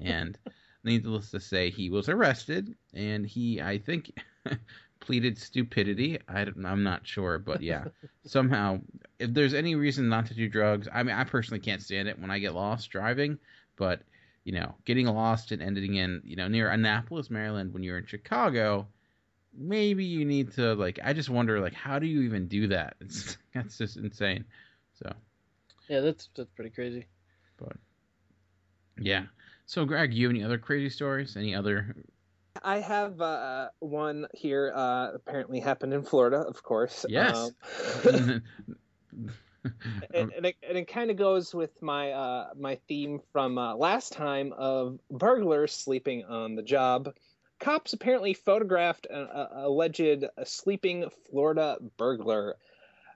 And needless to say, he was arrested, and he, I think, pleaded stupidity. I, am not sure, but yeah, somehow, if there's any reason not to do drugs, I mean, I personally can't stand it when I get lost driving, but you know, getting lost and ending in, you know, near Annapolis, Maryland, when you're in Chicago, maybe you need to like. I just wonder, like, how do you even do that? It's that's just insane. So. Yeah, that's that's pretty crazy. But. Yeah. So, Greg, you have any other crazy stories? Any other? I have uh, one here. Uh, apparently happened in Florida, of course. Yes. Um, and, and, it, and it kind of goes with my uh, my theme from uh, last time of burglars sleeping on the job. Cops apparently photographed an alleged sleeping Florida burglar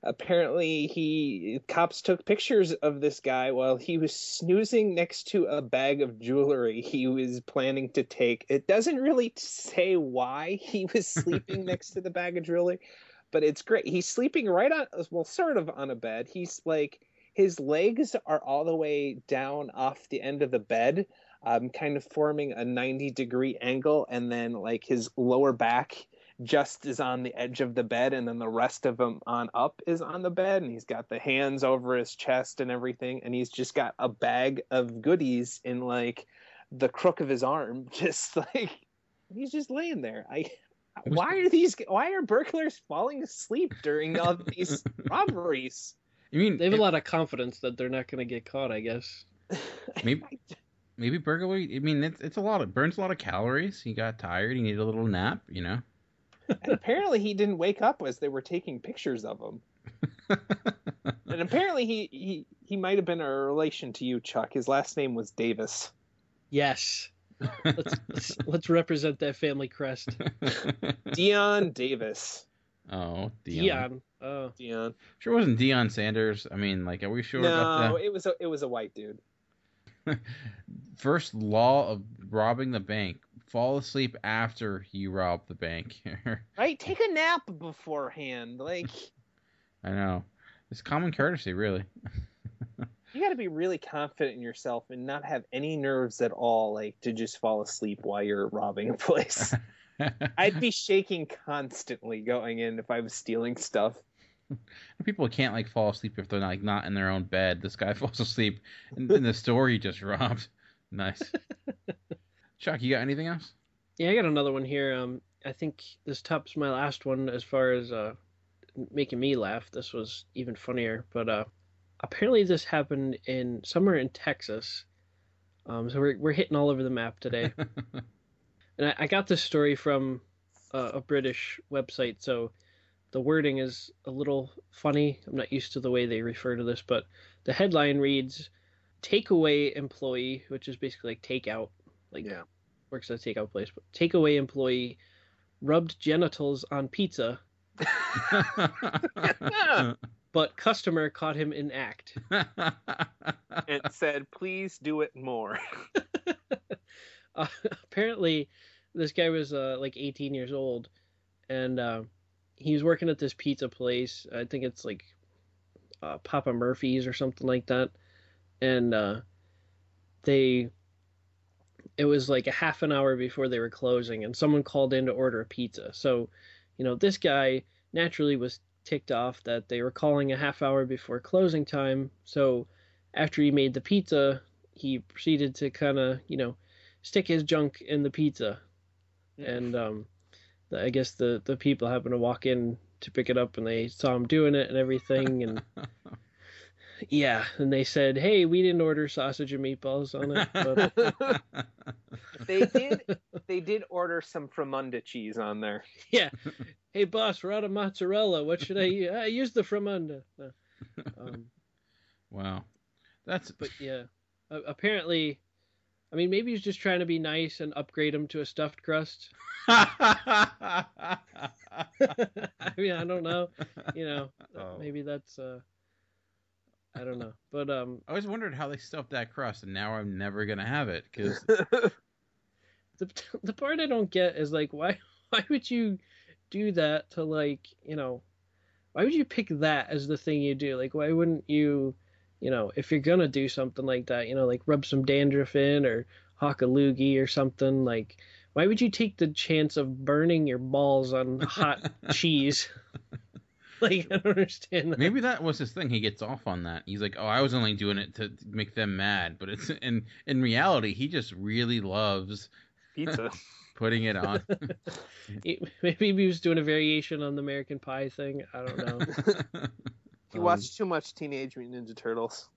apparently he cops took pictures of this guy while he was snoozing next to a bag of jewelry he was planning to take. It doesn't really say why he was sleeping next to the bag of jewelry but it's great. He's sleeping right on well sort of on a bed. He's like his legs are all the way down off the end of the bed um, kind of forming a 90 degree angle and then like his lower back just is on the edge of the bed and then the rest of him on up is on the bed and he's got the hands over his chest and everything and he's just got a bag of goodies in like the crook of his arm just like he's just laying there. I why are these why are burglars falling asleep during all these robberies? You mean they have a lot of confidence that they're not going to get caught i guess. Maybe maybe burglary i mean it's, it's a lot of burns a lot of calories he got tired he needed a little nap you know and apparently he didn't wake up as they were taking pictures of him. and apparently he, he he might have been a relation to you, Chuck. His last name was Davis. Yes. let's, let's, let's represent that family crest. Dion Davis. Oh, Dion. Dion. Oh, Dion. Sure wasn't Deion Sanders. I mean, like, are we sure no, about that? it was a it was a white dude. First law of robbing the bank: fall asleep after you rob the bank. right? Take a nap beforehand. Like I know. It's common courtesy, really. you got to be really confident in yourself and not have any nerves at all, like to just fall asleep while you're robbing a place. I'd be shaking constantly going in if I was stealing stuff. People can't like fall asleep if they're like not in their own bed. This guy falls asleep in, in the store he just robbed. Nice. Chuck, you got anything else? Yeah, I got another one here. Um, I think this tops my last one as far as uh, making me laugh. This was even funnier, but uh, apparently this happened in somewhere in Texas. Um, so we're we're hitting all over the map today. and I, I, got this story from uh, a British website, so the wording is a little funny. I'm not used to the way they refer to this, but the headline reads "Takeaway employee," which is basically like takeout, like yeah. works at a takeout place. But takeaway employee rubbed genitals on pizza, but customer caught him in act and said, "Please do it more." uh, apparently, this guy was uh, like 18 years old, and uh, he was working at this pizza place. I think it's like uh, Papa Murphy's or something like that, and uh, they it was like a half an hour before they were closing, and someone called in to order a pizza. So, you know, this guy naturally was ticked off that they were calling a half hour before closing time. So, after he made the pizza, he proceeded to kind of, you know, stick his junk in the pizza, and um, the, I guess the the people happened to walk in to pick it up, and they saw him doing it and everything, and. Yeah, and they said, "Hey, we didn't order sausage and meatballs on it." But... they did. They did order some Fromunda cheese on there. Yeah. Hey, boss, we're out of mozzarella. What should I use? I use the Fromunda. Um, wow, that's. But yeah, uh, apparently, I mean, maybe he's just trying to be nice and upgrade him to a stuffed crust. I mean, I don't know. You know, oh. maybe that's. uh I don't know, but um, I always wondered how they stuffed that crust, and now I'm never gonna have it because the the part I don't get is like why why would you do that to like you know why would you pick that as the thing you do? Like why wouldn't you you know if you're gonna do something like that you know like rub some dandruff in or hawk a loogie or something like why would you take the chance of burning your balls on hot cheese like I don't understand that. Maybe that was his thing. He gets off on that. He's like, "Oh, I was only doing it to make them mad," but it's in in reality, he just really loves pizza. putting it on. Maybe he was doing a variation on the American Pie thing. I don't know. He um, watched too much Teenage Mutant Ninja Turtles.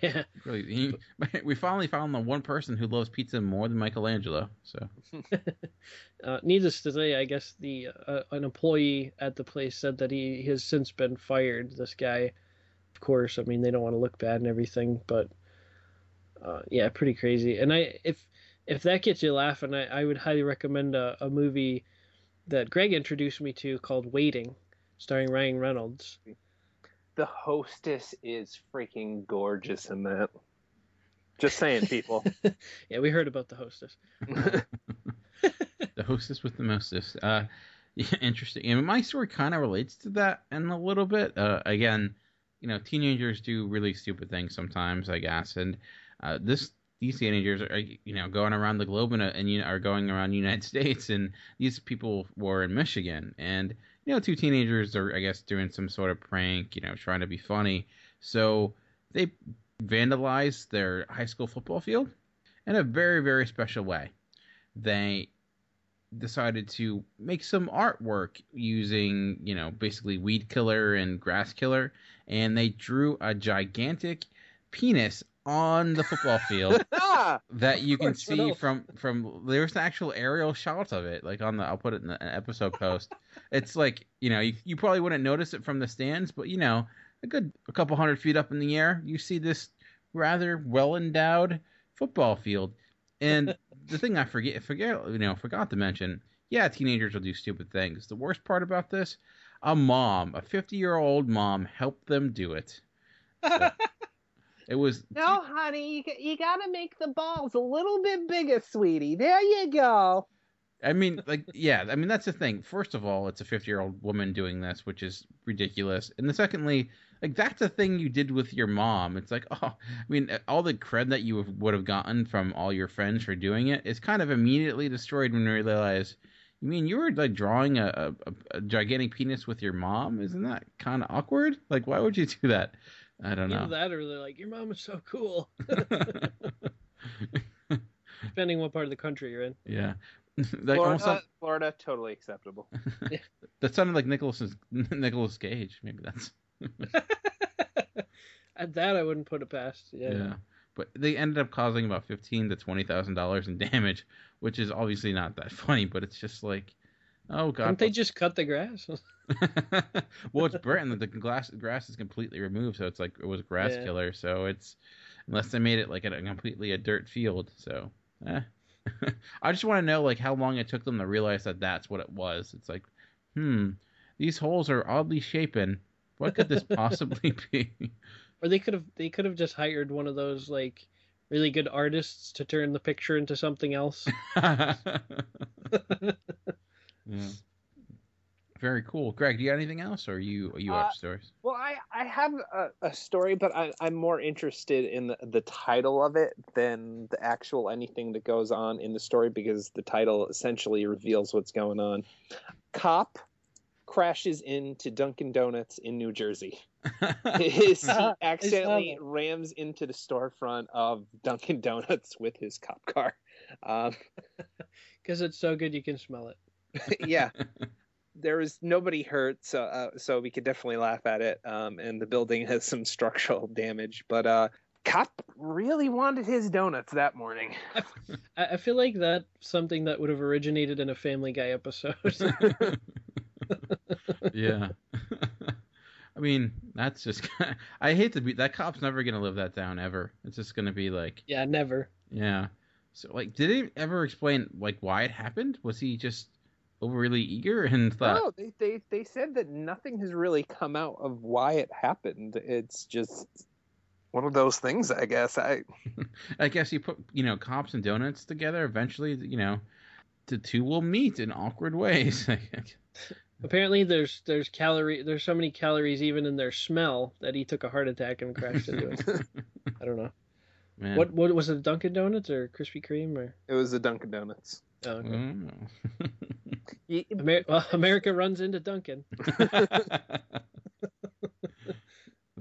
Yeah. Really, he, we finally found the one person who loves pizza more than Michelangelo. So. uh, needless to say, I guess the uh, an employee at the place said that he has since been fired. This guy, of course. I mean, they don't want to look bad and everything, but uh, yeah, pretty crazy. And I, if if that gets you laughing, I, I would highly recommend a, a movie that Greg introduced me to called Waiting, starring Ryan Reynolds the hostess is freaking gorgeous in that. Just saying, people. yeah, we heard about the hostess. the hostess with the mostest. Uh, yeah, interesting. And my story kind of relates to that in a little bit. Uh, again, you know, teenagers do really stupid things sometimes, I guess. And uh, this these teenagers are, you know, going around the globe and, and you know, are going around the United States, and these people were in Michigan, and you know, two teenagers are, I guess, doing some sort of prank, you know, trying to be funny. So they vandalized their high school football field in a very, very special way. They decided to make some artwork using, you know, basically weed killer and grass killer, and they drew a gigantic penis on the football field that you can see from from there's an actual aerial shot of it like on the I'll put it in the episode post. it's like you know you, you probably wouldn't notice it from the stands, but you know a good a couple hundred feet up in the air you see this rather well endowed football field. And the thing I forget forget you know forgot to mention, yeah, teenagers will do stupid things. The worst part about this, a mom, a 50 year old mom, helped them do it. So, it was no, honey. You you got to make the balls a little bit bigger, sweetie. There you go. I mean, like, yeah. I mean, that's the thing. First of all, it's a fifty-year-old woman doing this, which is ridiculous. And then, secondly, like, that's a thing you did with your mom. It's like, oh, I mean, uh, all the cred that you would have gotten from all your friends for doing it is kind of immediately destroyed when you realize. You mean you were like drawing a, a, a gigantic penis with your mom? Isn't that kind of awkward? Like, why would you do that? I don't know. Either that or they're like, your mom is so cool. Depending what part of the country you're in. Yeah. That Florida, sound... Florida, totally acceptable. that sounded like Nicolas's Nicolas Cage. Maybe that's. At that, I wouldn't put it past. Yeah. yeah. But they ended up causing about fifteen to twenty thousand dollars in damage, which is obviously not that funny. But it's just like, oh god. Can't they just cut the grass? well, it's Britain. The grass grass is completely removed, so it's like it was grass yeah. killer. So it's unless they made it like a, a completely a dirt field. So, eh. I just want to know like how long it took them to realize that that's what it was. It's like, hmm, these holes are oddly shapen. What could this possibly be? Or they could have they could have just hired one of those like really good artists to turn the picture into something else. Yeah. Very cool. Greg, do you have anything else, or are you are you Uh, up stories? Well, I, I have a, a story, but I, I'm more interested in the, the title of it than the actual anything that goes on in the story because the title essentially reveals what's going on. Cop crashes into Dunkin' Donuts in New Jersey. His, he accidentally rams into the storefront of Dunkin' Donuts with his cop car. Um, Because it's so good you can smell it. yeah. There was nobody hurt, so uh, so we could definitely laugh at it. Um, and the building has some structural damage, but uh, cop really wanted his donuts that morning. I, I feel like that's something that would have originated in a Family Guy episode. yeah. I mean, that's just. I hate to be. That cop's never gonna live that down ever. It's just gonna be like. yeah, never. Yeah. So like, did he ever explain like why it happened? Was he just overly eager and thought? No, they, they they said that nothing has really come out of why it happened. It's just one of those things, I guess. I I guess you put you know cops and donuts together. Eventually, you know, the two will meet in awkward ways. Apparently, there's there's calorie there's so many calories even in their smell that he took a heart attack and crashed into it. I don't know. Man. What what was it? Dunkin' Donuts or Krispy Kreme or? it was the Dunkin' Donuts. Oh, okay. Mm. Amer- well, America runs into Dunkin'.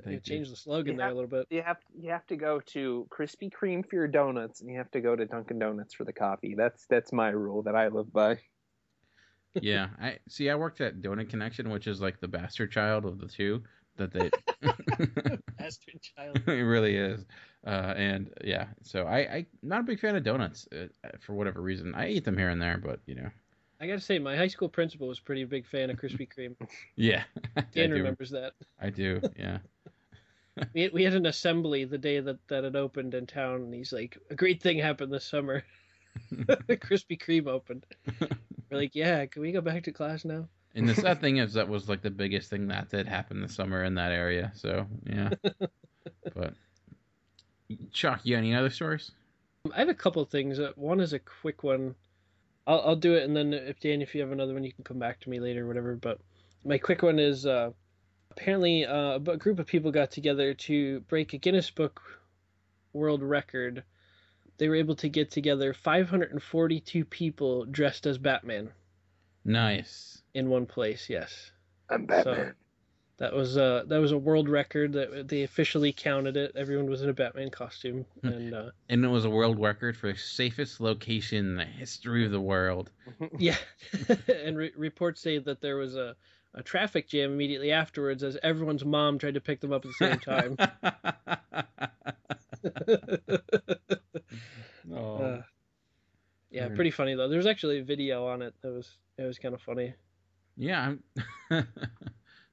Thank change the slogan You there have- a little bit. You have you have to go to Krispy Kreme for your donuts, and you have to go to Dunkin' Donuts for the coffee. That's that's my rule that I live by. yeah, I see. I worked at Donut Connection, which is like the bastard child of the two. That they, Bastard child. it really is. Uh, and yeah, so I I not a big fan of donuts uh, for whatever reason. I eat them here and there, but you know, I gotta say, my high school principal was pretty big fan of Krispy Kreme. yeah. Dan remembers that. I do. Yeah. We had, we had an assembly the day that, that it opened in town, and he's like, "A great thing happened this summer. Krispy Kreme opened." We're like, "Yeah, can we go back to class now?" And the sad thing is that was like the biggest thing that did happen this summer in that area. So yeah. but Chuck, you got any other stories? I have a couple of things. Uh, One is a quick one. I'll I'll do it, and then if Dan, if you have another one, you can come back to me later, or whatever. But my quick one is uh, apparently uh, a group of people got together to break a Guinness Book World Record. They were able to get together 542 people dressed as Batman Nice. in one place. Yes. I'm So that was uh that was a world record that they officially counted it. Everyone was in a Batman costume, and uh, And it was a world record for safest location in the history of the world. yeah, and re- reports say that there was a, a traffic jam immediately afterwards as everyone's mom tried to pick them up at the same time. Oh. Uh, yeah, pretty funny though. There's actually a video on it that was it was kind of funny. Yeah, I'm...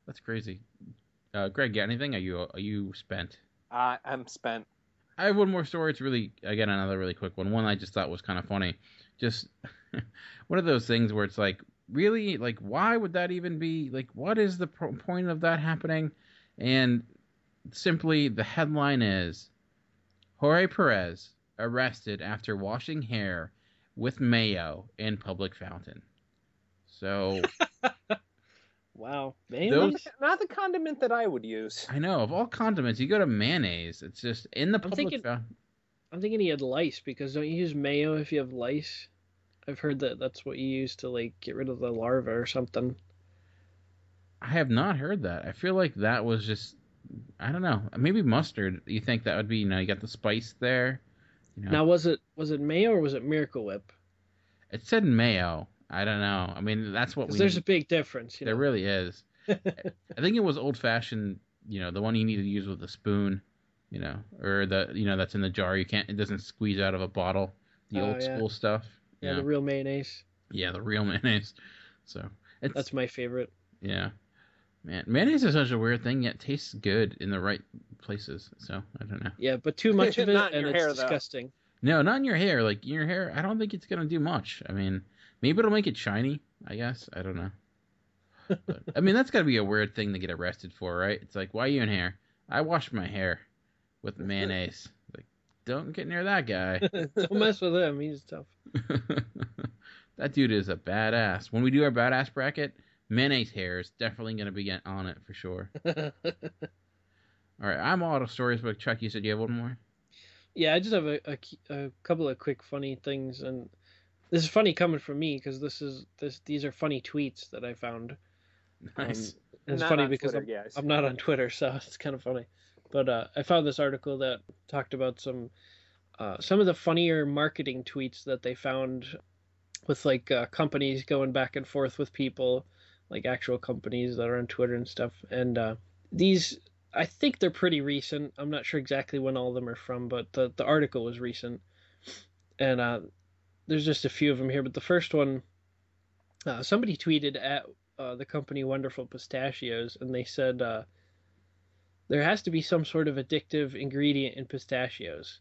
that's crazy. Uh, Greg, got anything? Are you are you spent? Uh, I'm spent. I have one more story. It's really again another really quick one. One I just thought was kind of funny. Just one of those things where it's like, really, like, why would that even be? Like, what is the pro- point of that happening? And simply, the headline is Jorge Perez arrested after washing hair with mayo in public fountain. So Wow, man. Those- Not the condiment that I would use. I know of all condiments, you go to mayonnaise. It's just in the public thinking- fountain. I'm thinking he had lice because don't you use mayo if you have lice? I've heard that that's what you use to like get rid of the larva or something. I have not heard that. I feel like that was just I don't know. Maybe mustard. You think that would be you know, you got the spice there. You know. Now was it was it mayo or was it Miracle Whip? it said mayo. I don't know. I mean that's what we Because there's a big difference. You there know? really is. I think it was old fashioned, you know, the one you need to use with a spoon, you know, or the you know that's in the jar. You can't it doesn't squeeze out of a bottle. The Oh, old yeah. school stuff. yeah, the real mayonnaise. yeah, the real mayonnaise. So it's That's my favorite. Yeah. Man, mayonnaise is such a weird thing, yet tastes good in the right places. So I don't know. Yeah, but too much of it and it's hair, though. disgusting. No, not in your hair. Like in your hair, I don't think it's gonna do much. I mean, maybe it'll make it shiny. I guess I don't know. But, I mean, that's gotta be a weird thing to get arrested for, right? It's like, why are you in here? I washed my hair with mayonnaise. Like, don't get near that guy. Don't mess with him. He's tough. that dude is a badass. When we do our badass bracket, mayonnaise hair is definitely going to be on it for sure. All right, I'm all out of stories, but Chuck, you said you have one more. Yeah, I just have a, a, a couple of quick funny things, and this is funny coming from me because this is this these are funny tweets that I found. Nice. Um, it's Not funny because Twitter, I'm, guys. I'm not on Twitter, so it's kind of funny. But uh, I found this article that talked about some uh, some of the funnier marketing tweets that they found with like uh, companies going back and forth with people, like actual companies that are on Twitter and stuff. And uh, these, I think they're pretty recent. I'm not sure exactly when all of them are from, but the the article was recent. And uh, there's just a few of them here, but the first one, uh, somebody tweeted at uh, the company Wonderful Pistachios, and they said uh, there has to be some sort of addictive ingredient in pistachios.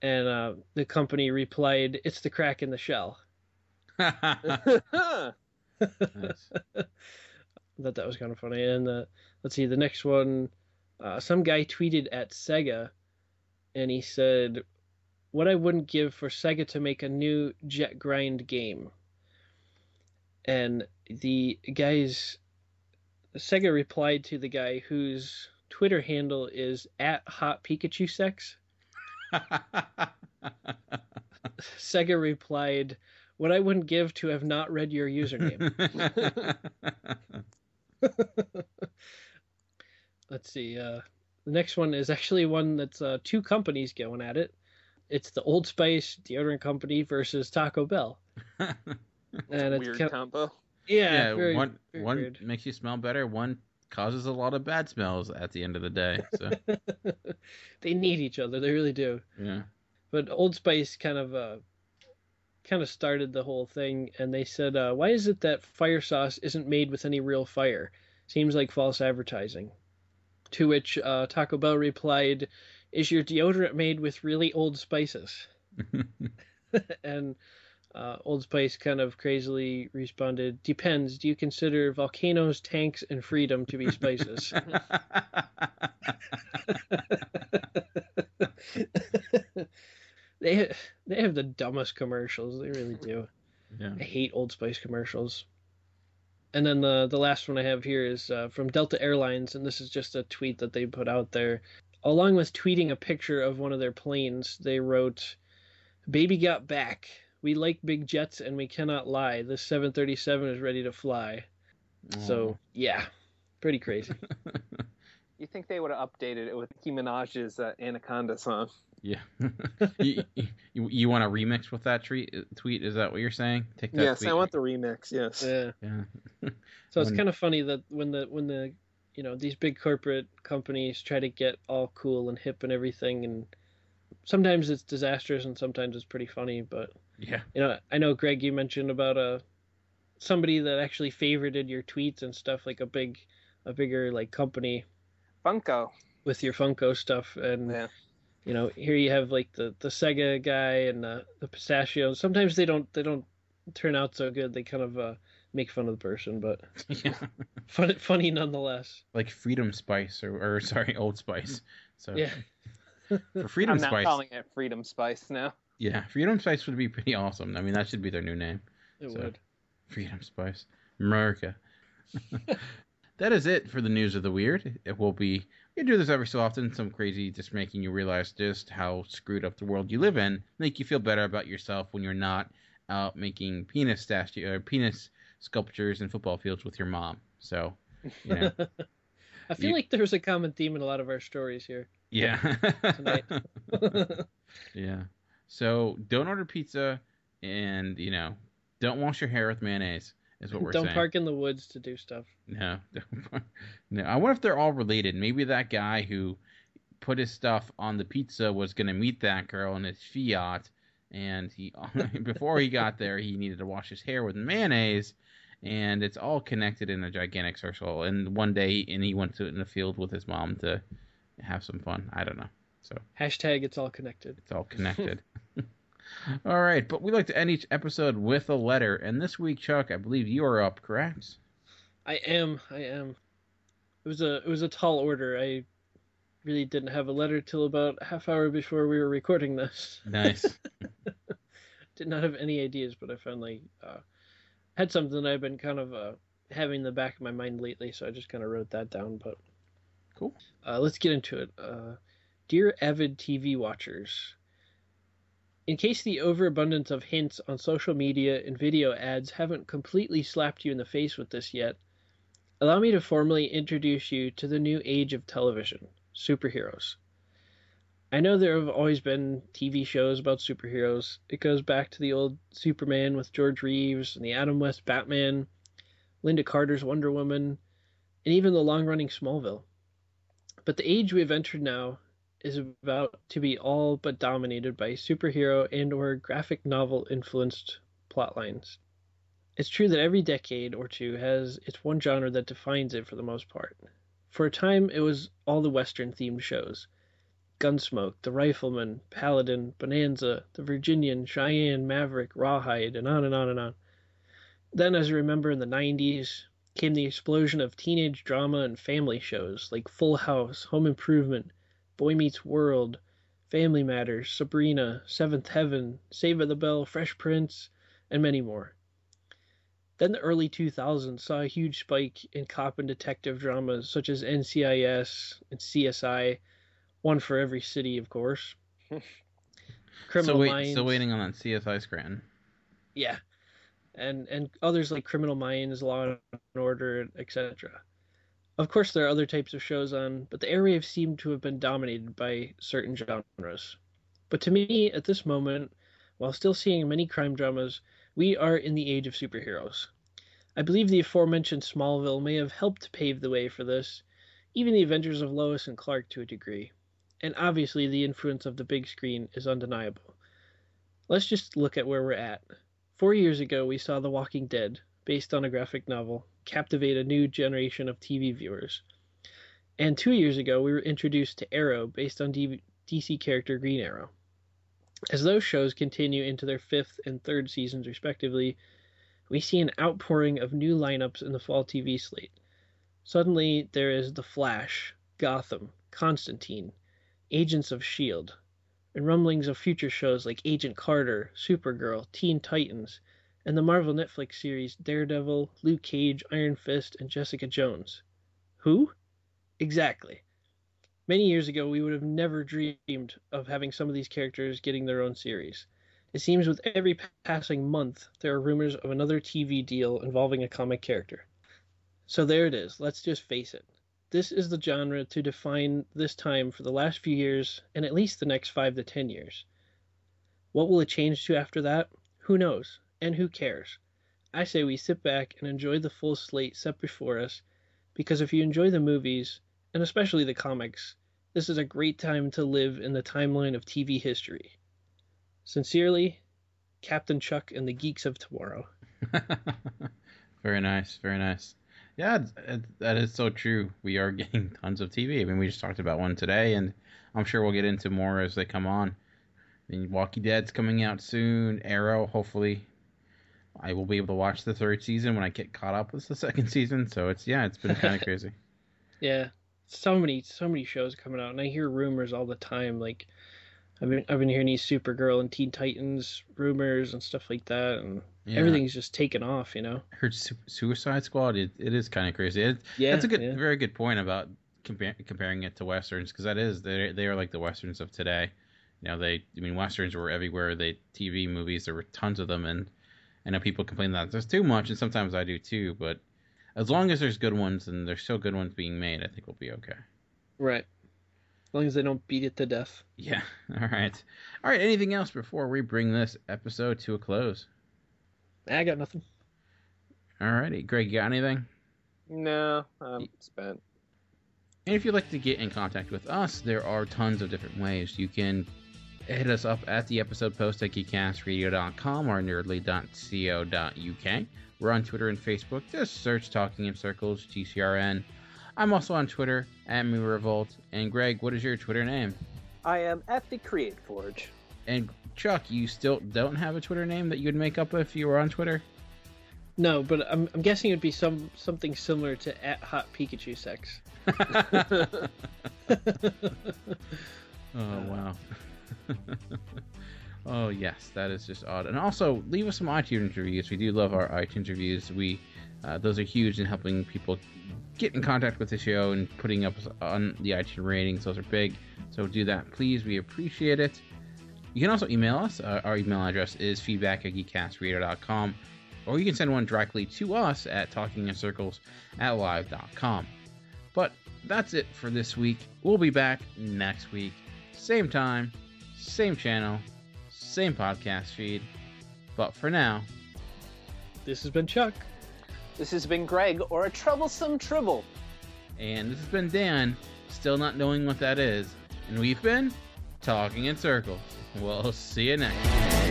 And uh, the company replied, "It's the crack in the shell." Nice. thought that was kind of funny. And uh, let's see, the next one, uh, some guy tweeted at Sega, and he said, "What I wouldn't give for Sega to make a new Jet Grind game." And the guy's Sega replied to the guy whose Twitter handle is at Hot Pikachu Sex. Sega replied, "What I wouldn't give to have not read your username." Let's see. Uh, the next one is actually one that's uh, two companies going at it. It's the Old Spice deodorant company versus Taco Bell. and it's Weird kind- combo. Yeah, very- one very one weird. makes you smell better. One causes a lot of bad smells at the end of the day. So they need each other. They really do. yeah, But Old Spice kind of uh, kind of started the whole thing, and they said, uh, "Why is it that fire sauce isn't made with any real fire? Seems like false advertising." To which uh, Taco Bell replied, "Is your deodorant made with really old spices?" and uh, Old Spice kind of crazily responded, "Depends. Do you consider volcanoes, tanks, and freedom to be spices?" they they have the dumbest commercials. They really do. yeah. I hate Old Spice commercials. And then the the last one I have here is uh, from Delta Airlines, and this is just a tweet that they put out there. Along with tweeting a picture of one of their planes, they wrote, "Baby got back. We like big jets, and we cannot lie. This 737 is ready to fly." So yeah, pretty crazy. You think they would have updated it with Nicki Minaj's uh, Anaconda song? Yeah. you, you, you want a remix with that tweet? Tweet is that what you're saying? Take that. yes, tweet. I want the remix. Yes. Yeah. Yeah. So it's When- kind of funny that when the when the you know these big corporate companies try to get all cool and hip and everything, and sometimes it's disastrous and sometimes it's pretty funny. But Yeah. you know, I know Greg, you mentioned about a somebody that actually favorited your tweets and stuff, like a big a bigger like company Funko. with your Funko stuff, and Yeah. you know here you have like the the Sega guy and the the pistachios. Sometimes they don't they don't turn out so good. They kind of uh, make fun of the person, but yeah. fun, funny nonetheless. Like Freedom Spice or, or sorry, Old Spice. So Yeah. for Freedom Spice. I'm not calling it Freedom Spice now. Yeah, Freedom Spice would be pretty awesome. I mean, that should be their new name. It So, would. Freedom Spice. America. that is it for the news of the weird. It will be we do this every so often, some crazy just making you realize just how screwed up the world you live in, make you feel better about yourself when you're not out making penis statue or penis sculptures and football fields with your mom. So, you know, I feel You- like there's a common theme in a lot of our stories here. yeah. Tonight. yeah. So don't order pizza and, you know, don't wash your hair with mayonnaise is what we're saying. Don't saying. park in the woods to do stuff. No, no. I wonder if they're all related. Maybe that guy who put his stuff on the pizza was going to meet that girl in his Fiat, and he before he got there, he needed to wash his hair with mayonnaise, and it's all connected in a gigantic circle. And one day, and he went to in the field with his mom to have some fun. I don't know. So Hashtag it's all connected. it's all connected. all right, but we like to end each episode with a letter, and this week, Chuck, I believe you are up, correct? I am. I am. It was a it was a tall order. I really didn't have a letter till about a half hour before we were recording this. Nice. Did not have any ideas, but I finally uh, had something I've been kind of uh, having in the back of my mind lately, so I just kind of wrote that down. But cool. Uh, let's get into it. Uh, dear avid TV watchers, in case the overabundance of hints on social media and video ads haven't completely slapped you in the face with this yet, allow me to formally introduce you to the new age of television superheroes. I know there have always been TV shows about superheroes. It goes back to the old Superman with George Reeves and the Adam West Batman, Lynda Carter's Wonder Woman, and even the long running Smallville. But the age we've entered now is about to be all but dominated by superhero and or graphic novel influenced plotlines. It's true that every decade or two has its one genre that defines it for the most part. For a time it was all the western themed shows. Gunsmoke, The Rifleman, Paladin, Bonanza, The Virginian, Cheyenne, Maverick, Rawhide, and on and on and on. Then, as I remember in the 90s, came the explosion of teenage drama and family shows like Full House, Home Improvement, Boy Meets World, Family Matters, Sabrina, Seventh Heaven, Save the Bell, Fresh Prince, and many more. Then the early 2000s saw a huge spike in cop and detective dramas such as NCIS and CSI, one for every city, of course. Criminal so wait, Minds. Still waiting on that CSI Scranton. Yeah, and and others like Criminal Minds, Law and Order, etc. Of course, there are other types of shows on, but the airwaves seem to have been dominated by certain genres. But to me, at this moment, while still seeing many crime dramas, we are in the age of superheroes. I believe the aforementioned Smallville may have helped pave the way for this, even the Avengers of Lois and Clark to a degree. And obviously, the influence of the big screen is undeniable. Let's just look at where we're at. Four years ago, we saw The Walking Dead, based on a graphic novel, captivate a new generation of TV viewers. And two years ago, we were introduced to Arrow, based on DC character Green Arrow. As those shows continue into their fifth and third seasons, respectively, we see an outpouring of new lineups in the fall TV slate. Suddenly, there is The Flash, Gotham, Constantine, Agents of S.H.I.E.L.D., and rumblings of future shows like Agent Carter, Supergirl, Teen Titans, and the Marvel Netflix series Daredevil, Luke Cage, Iron Fist, and Jessica Jones. Who? Exactly. Many years ago, we would have never dreamed of having some of these characters getting their own series. It seems with every passing month, there are rumors of another TV deal involving a comic character. So there it is, let's just face it. This is the genre to define this time for the last few years and at least the next five to ten years. What will it change to after that? Who knows? And who cares? I say we sit back and enjoy the full slate set before us because if you enjoy the movies, and especially the comics, this is a great time to live in the timeline of TV history. Sincerely, Captain Chuck and the Geeks of Tomorrow. very nice, very nice. Yeah, that is so true. We are getting tons of TV. I mean, we just talked about one today, and I'm sure we'll get into more as they come on. I mean, Walking Dead's coming out soon. Arrow, hopefully, I will be able to watch the third season when I get caught up with the second season. So it's yeah, it's been kind of crazy. Yeah, so many so many shows coming out, and I hear rumors all the time. Like I've been I've been hearing these Supergirl and Teen Titans rumors and stuff like that, and yeah. everything's just taken off. You know, I heard Su- Suicide Squad. It, it is kind of crazy. It, yeah, that's a good, yeah. very good point about compar- comparing it to westerns because that is they they are like the westerns of today. You know, they I mean westerns were everywhere. They TV movies there were tons of them, and I know people complain that there's too much, and sometimes I do too. But as long as there's good ones and there's still good ones being made, I think we'll be okay. Right. As long as they don't beat it to death. Yeah. All right. All right. Anything else before we bring this episode to a close? I got nothing. All righty. Greg, you got anything? No, I'm spent. And if you'd like to get in contact with us, there are tons of different ways. You can hit us up at the episode post at geekcastradio.com or nerdly.co.uk. We're on Twitter and Facebook. Just search Talking in Circles, TCRN. I'm also on Twitter at Me Revolt. And Greg, what is your Twitter name? I am at the Create Forge. And Chuck, you still don't have a Twitter name that you'd make up if you were on Twitter? No, but I'm, I'm guessing it'd be some something similar to at Hot Pikachu Sex. oh wow. oh yes, that is just odd. And also leave us some iTunes reviews. We do love our iTunes reviews. We Uh, those are huge in helping people get in contact with the show and putting up on the iTunes ratings. Those are big. So do that, please. We appreciate it. You can also email us. Uh, our email address is feedback at geekcastradio.com, or you can send one directly to us at talkingincircles at live.com. But that's it for this week. We'll be back next week. Same time, same channel, same podcast feed. But for now, this has been Chuck. This has been Greg, or a troublesome tribble. And this has been Dan, still not knowing what that is. And we've been talking in circles. We'll see you next.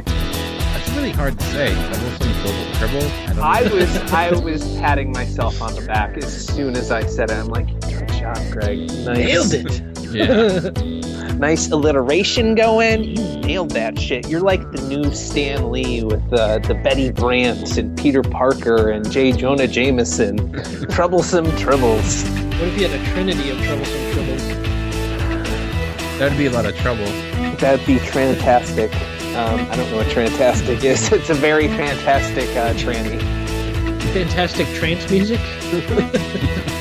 That's really hard to say. Troublesome tribble. I, I was I was patting myself on the back as soon as I said it. I'm like, good job, Greg. Nice. Nailed it. Yeah. Nice alliteration going. You nailed that shit. You're like the new Stan Lee with uh, the Betty Brant and Peter Parker and J. Jonah Jameson. troublesome tribbles. What if you had a trinity of troublesome tribbles? That'd be a lot of trouble. That'd be fantastic. Um, I don't know what fantastic is. It's a very fantastic uh, tranny. Fantastic trance music.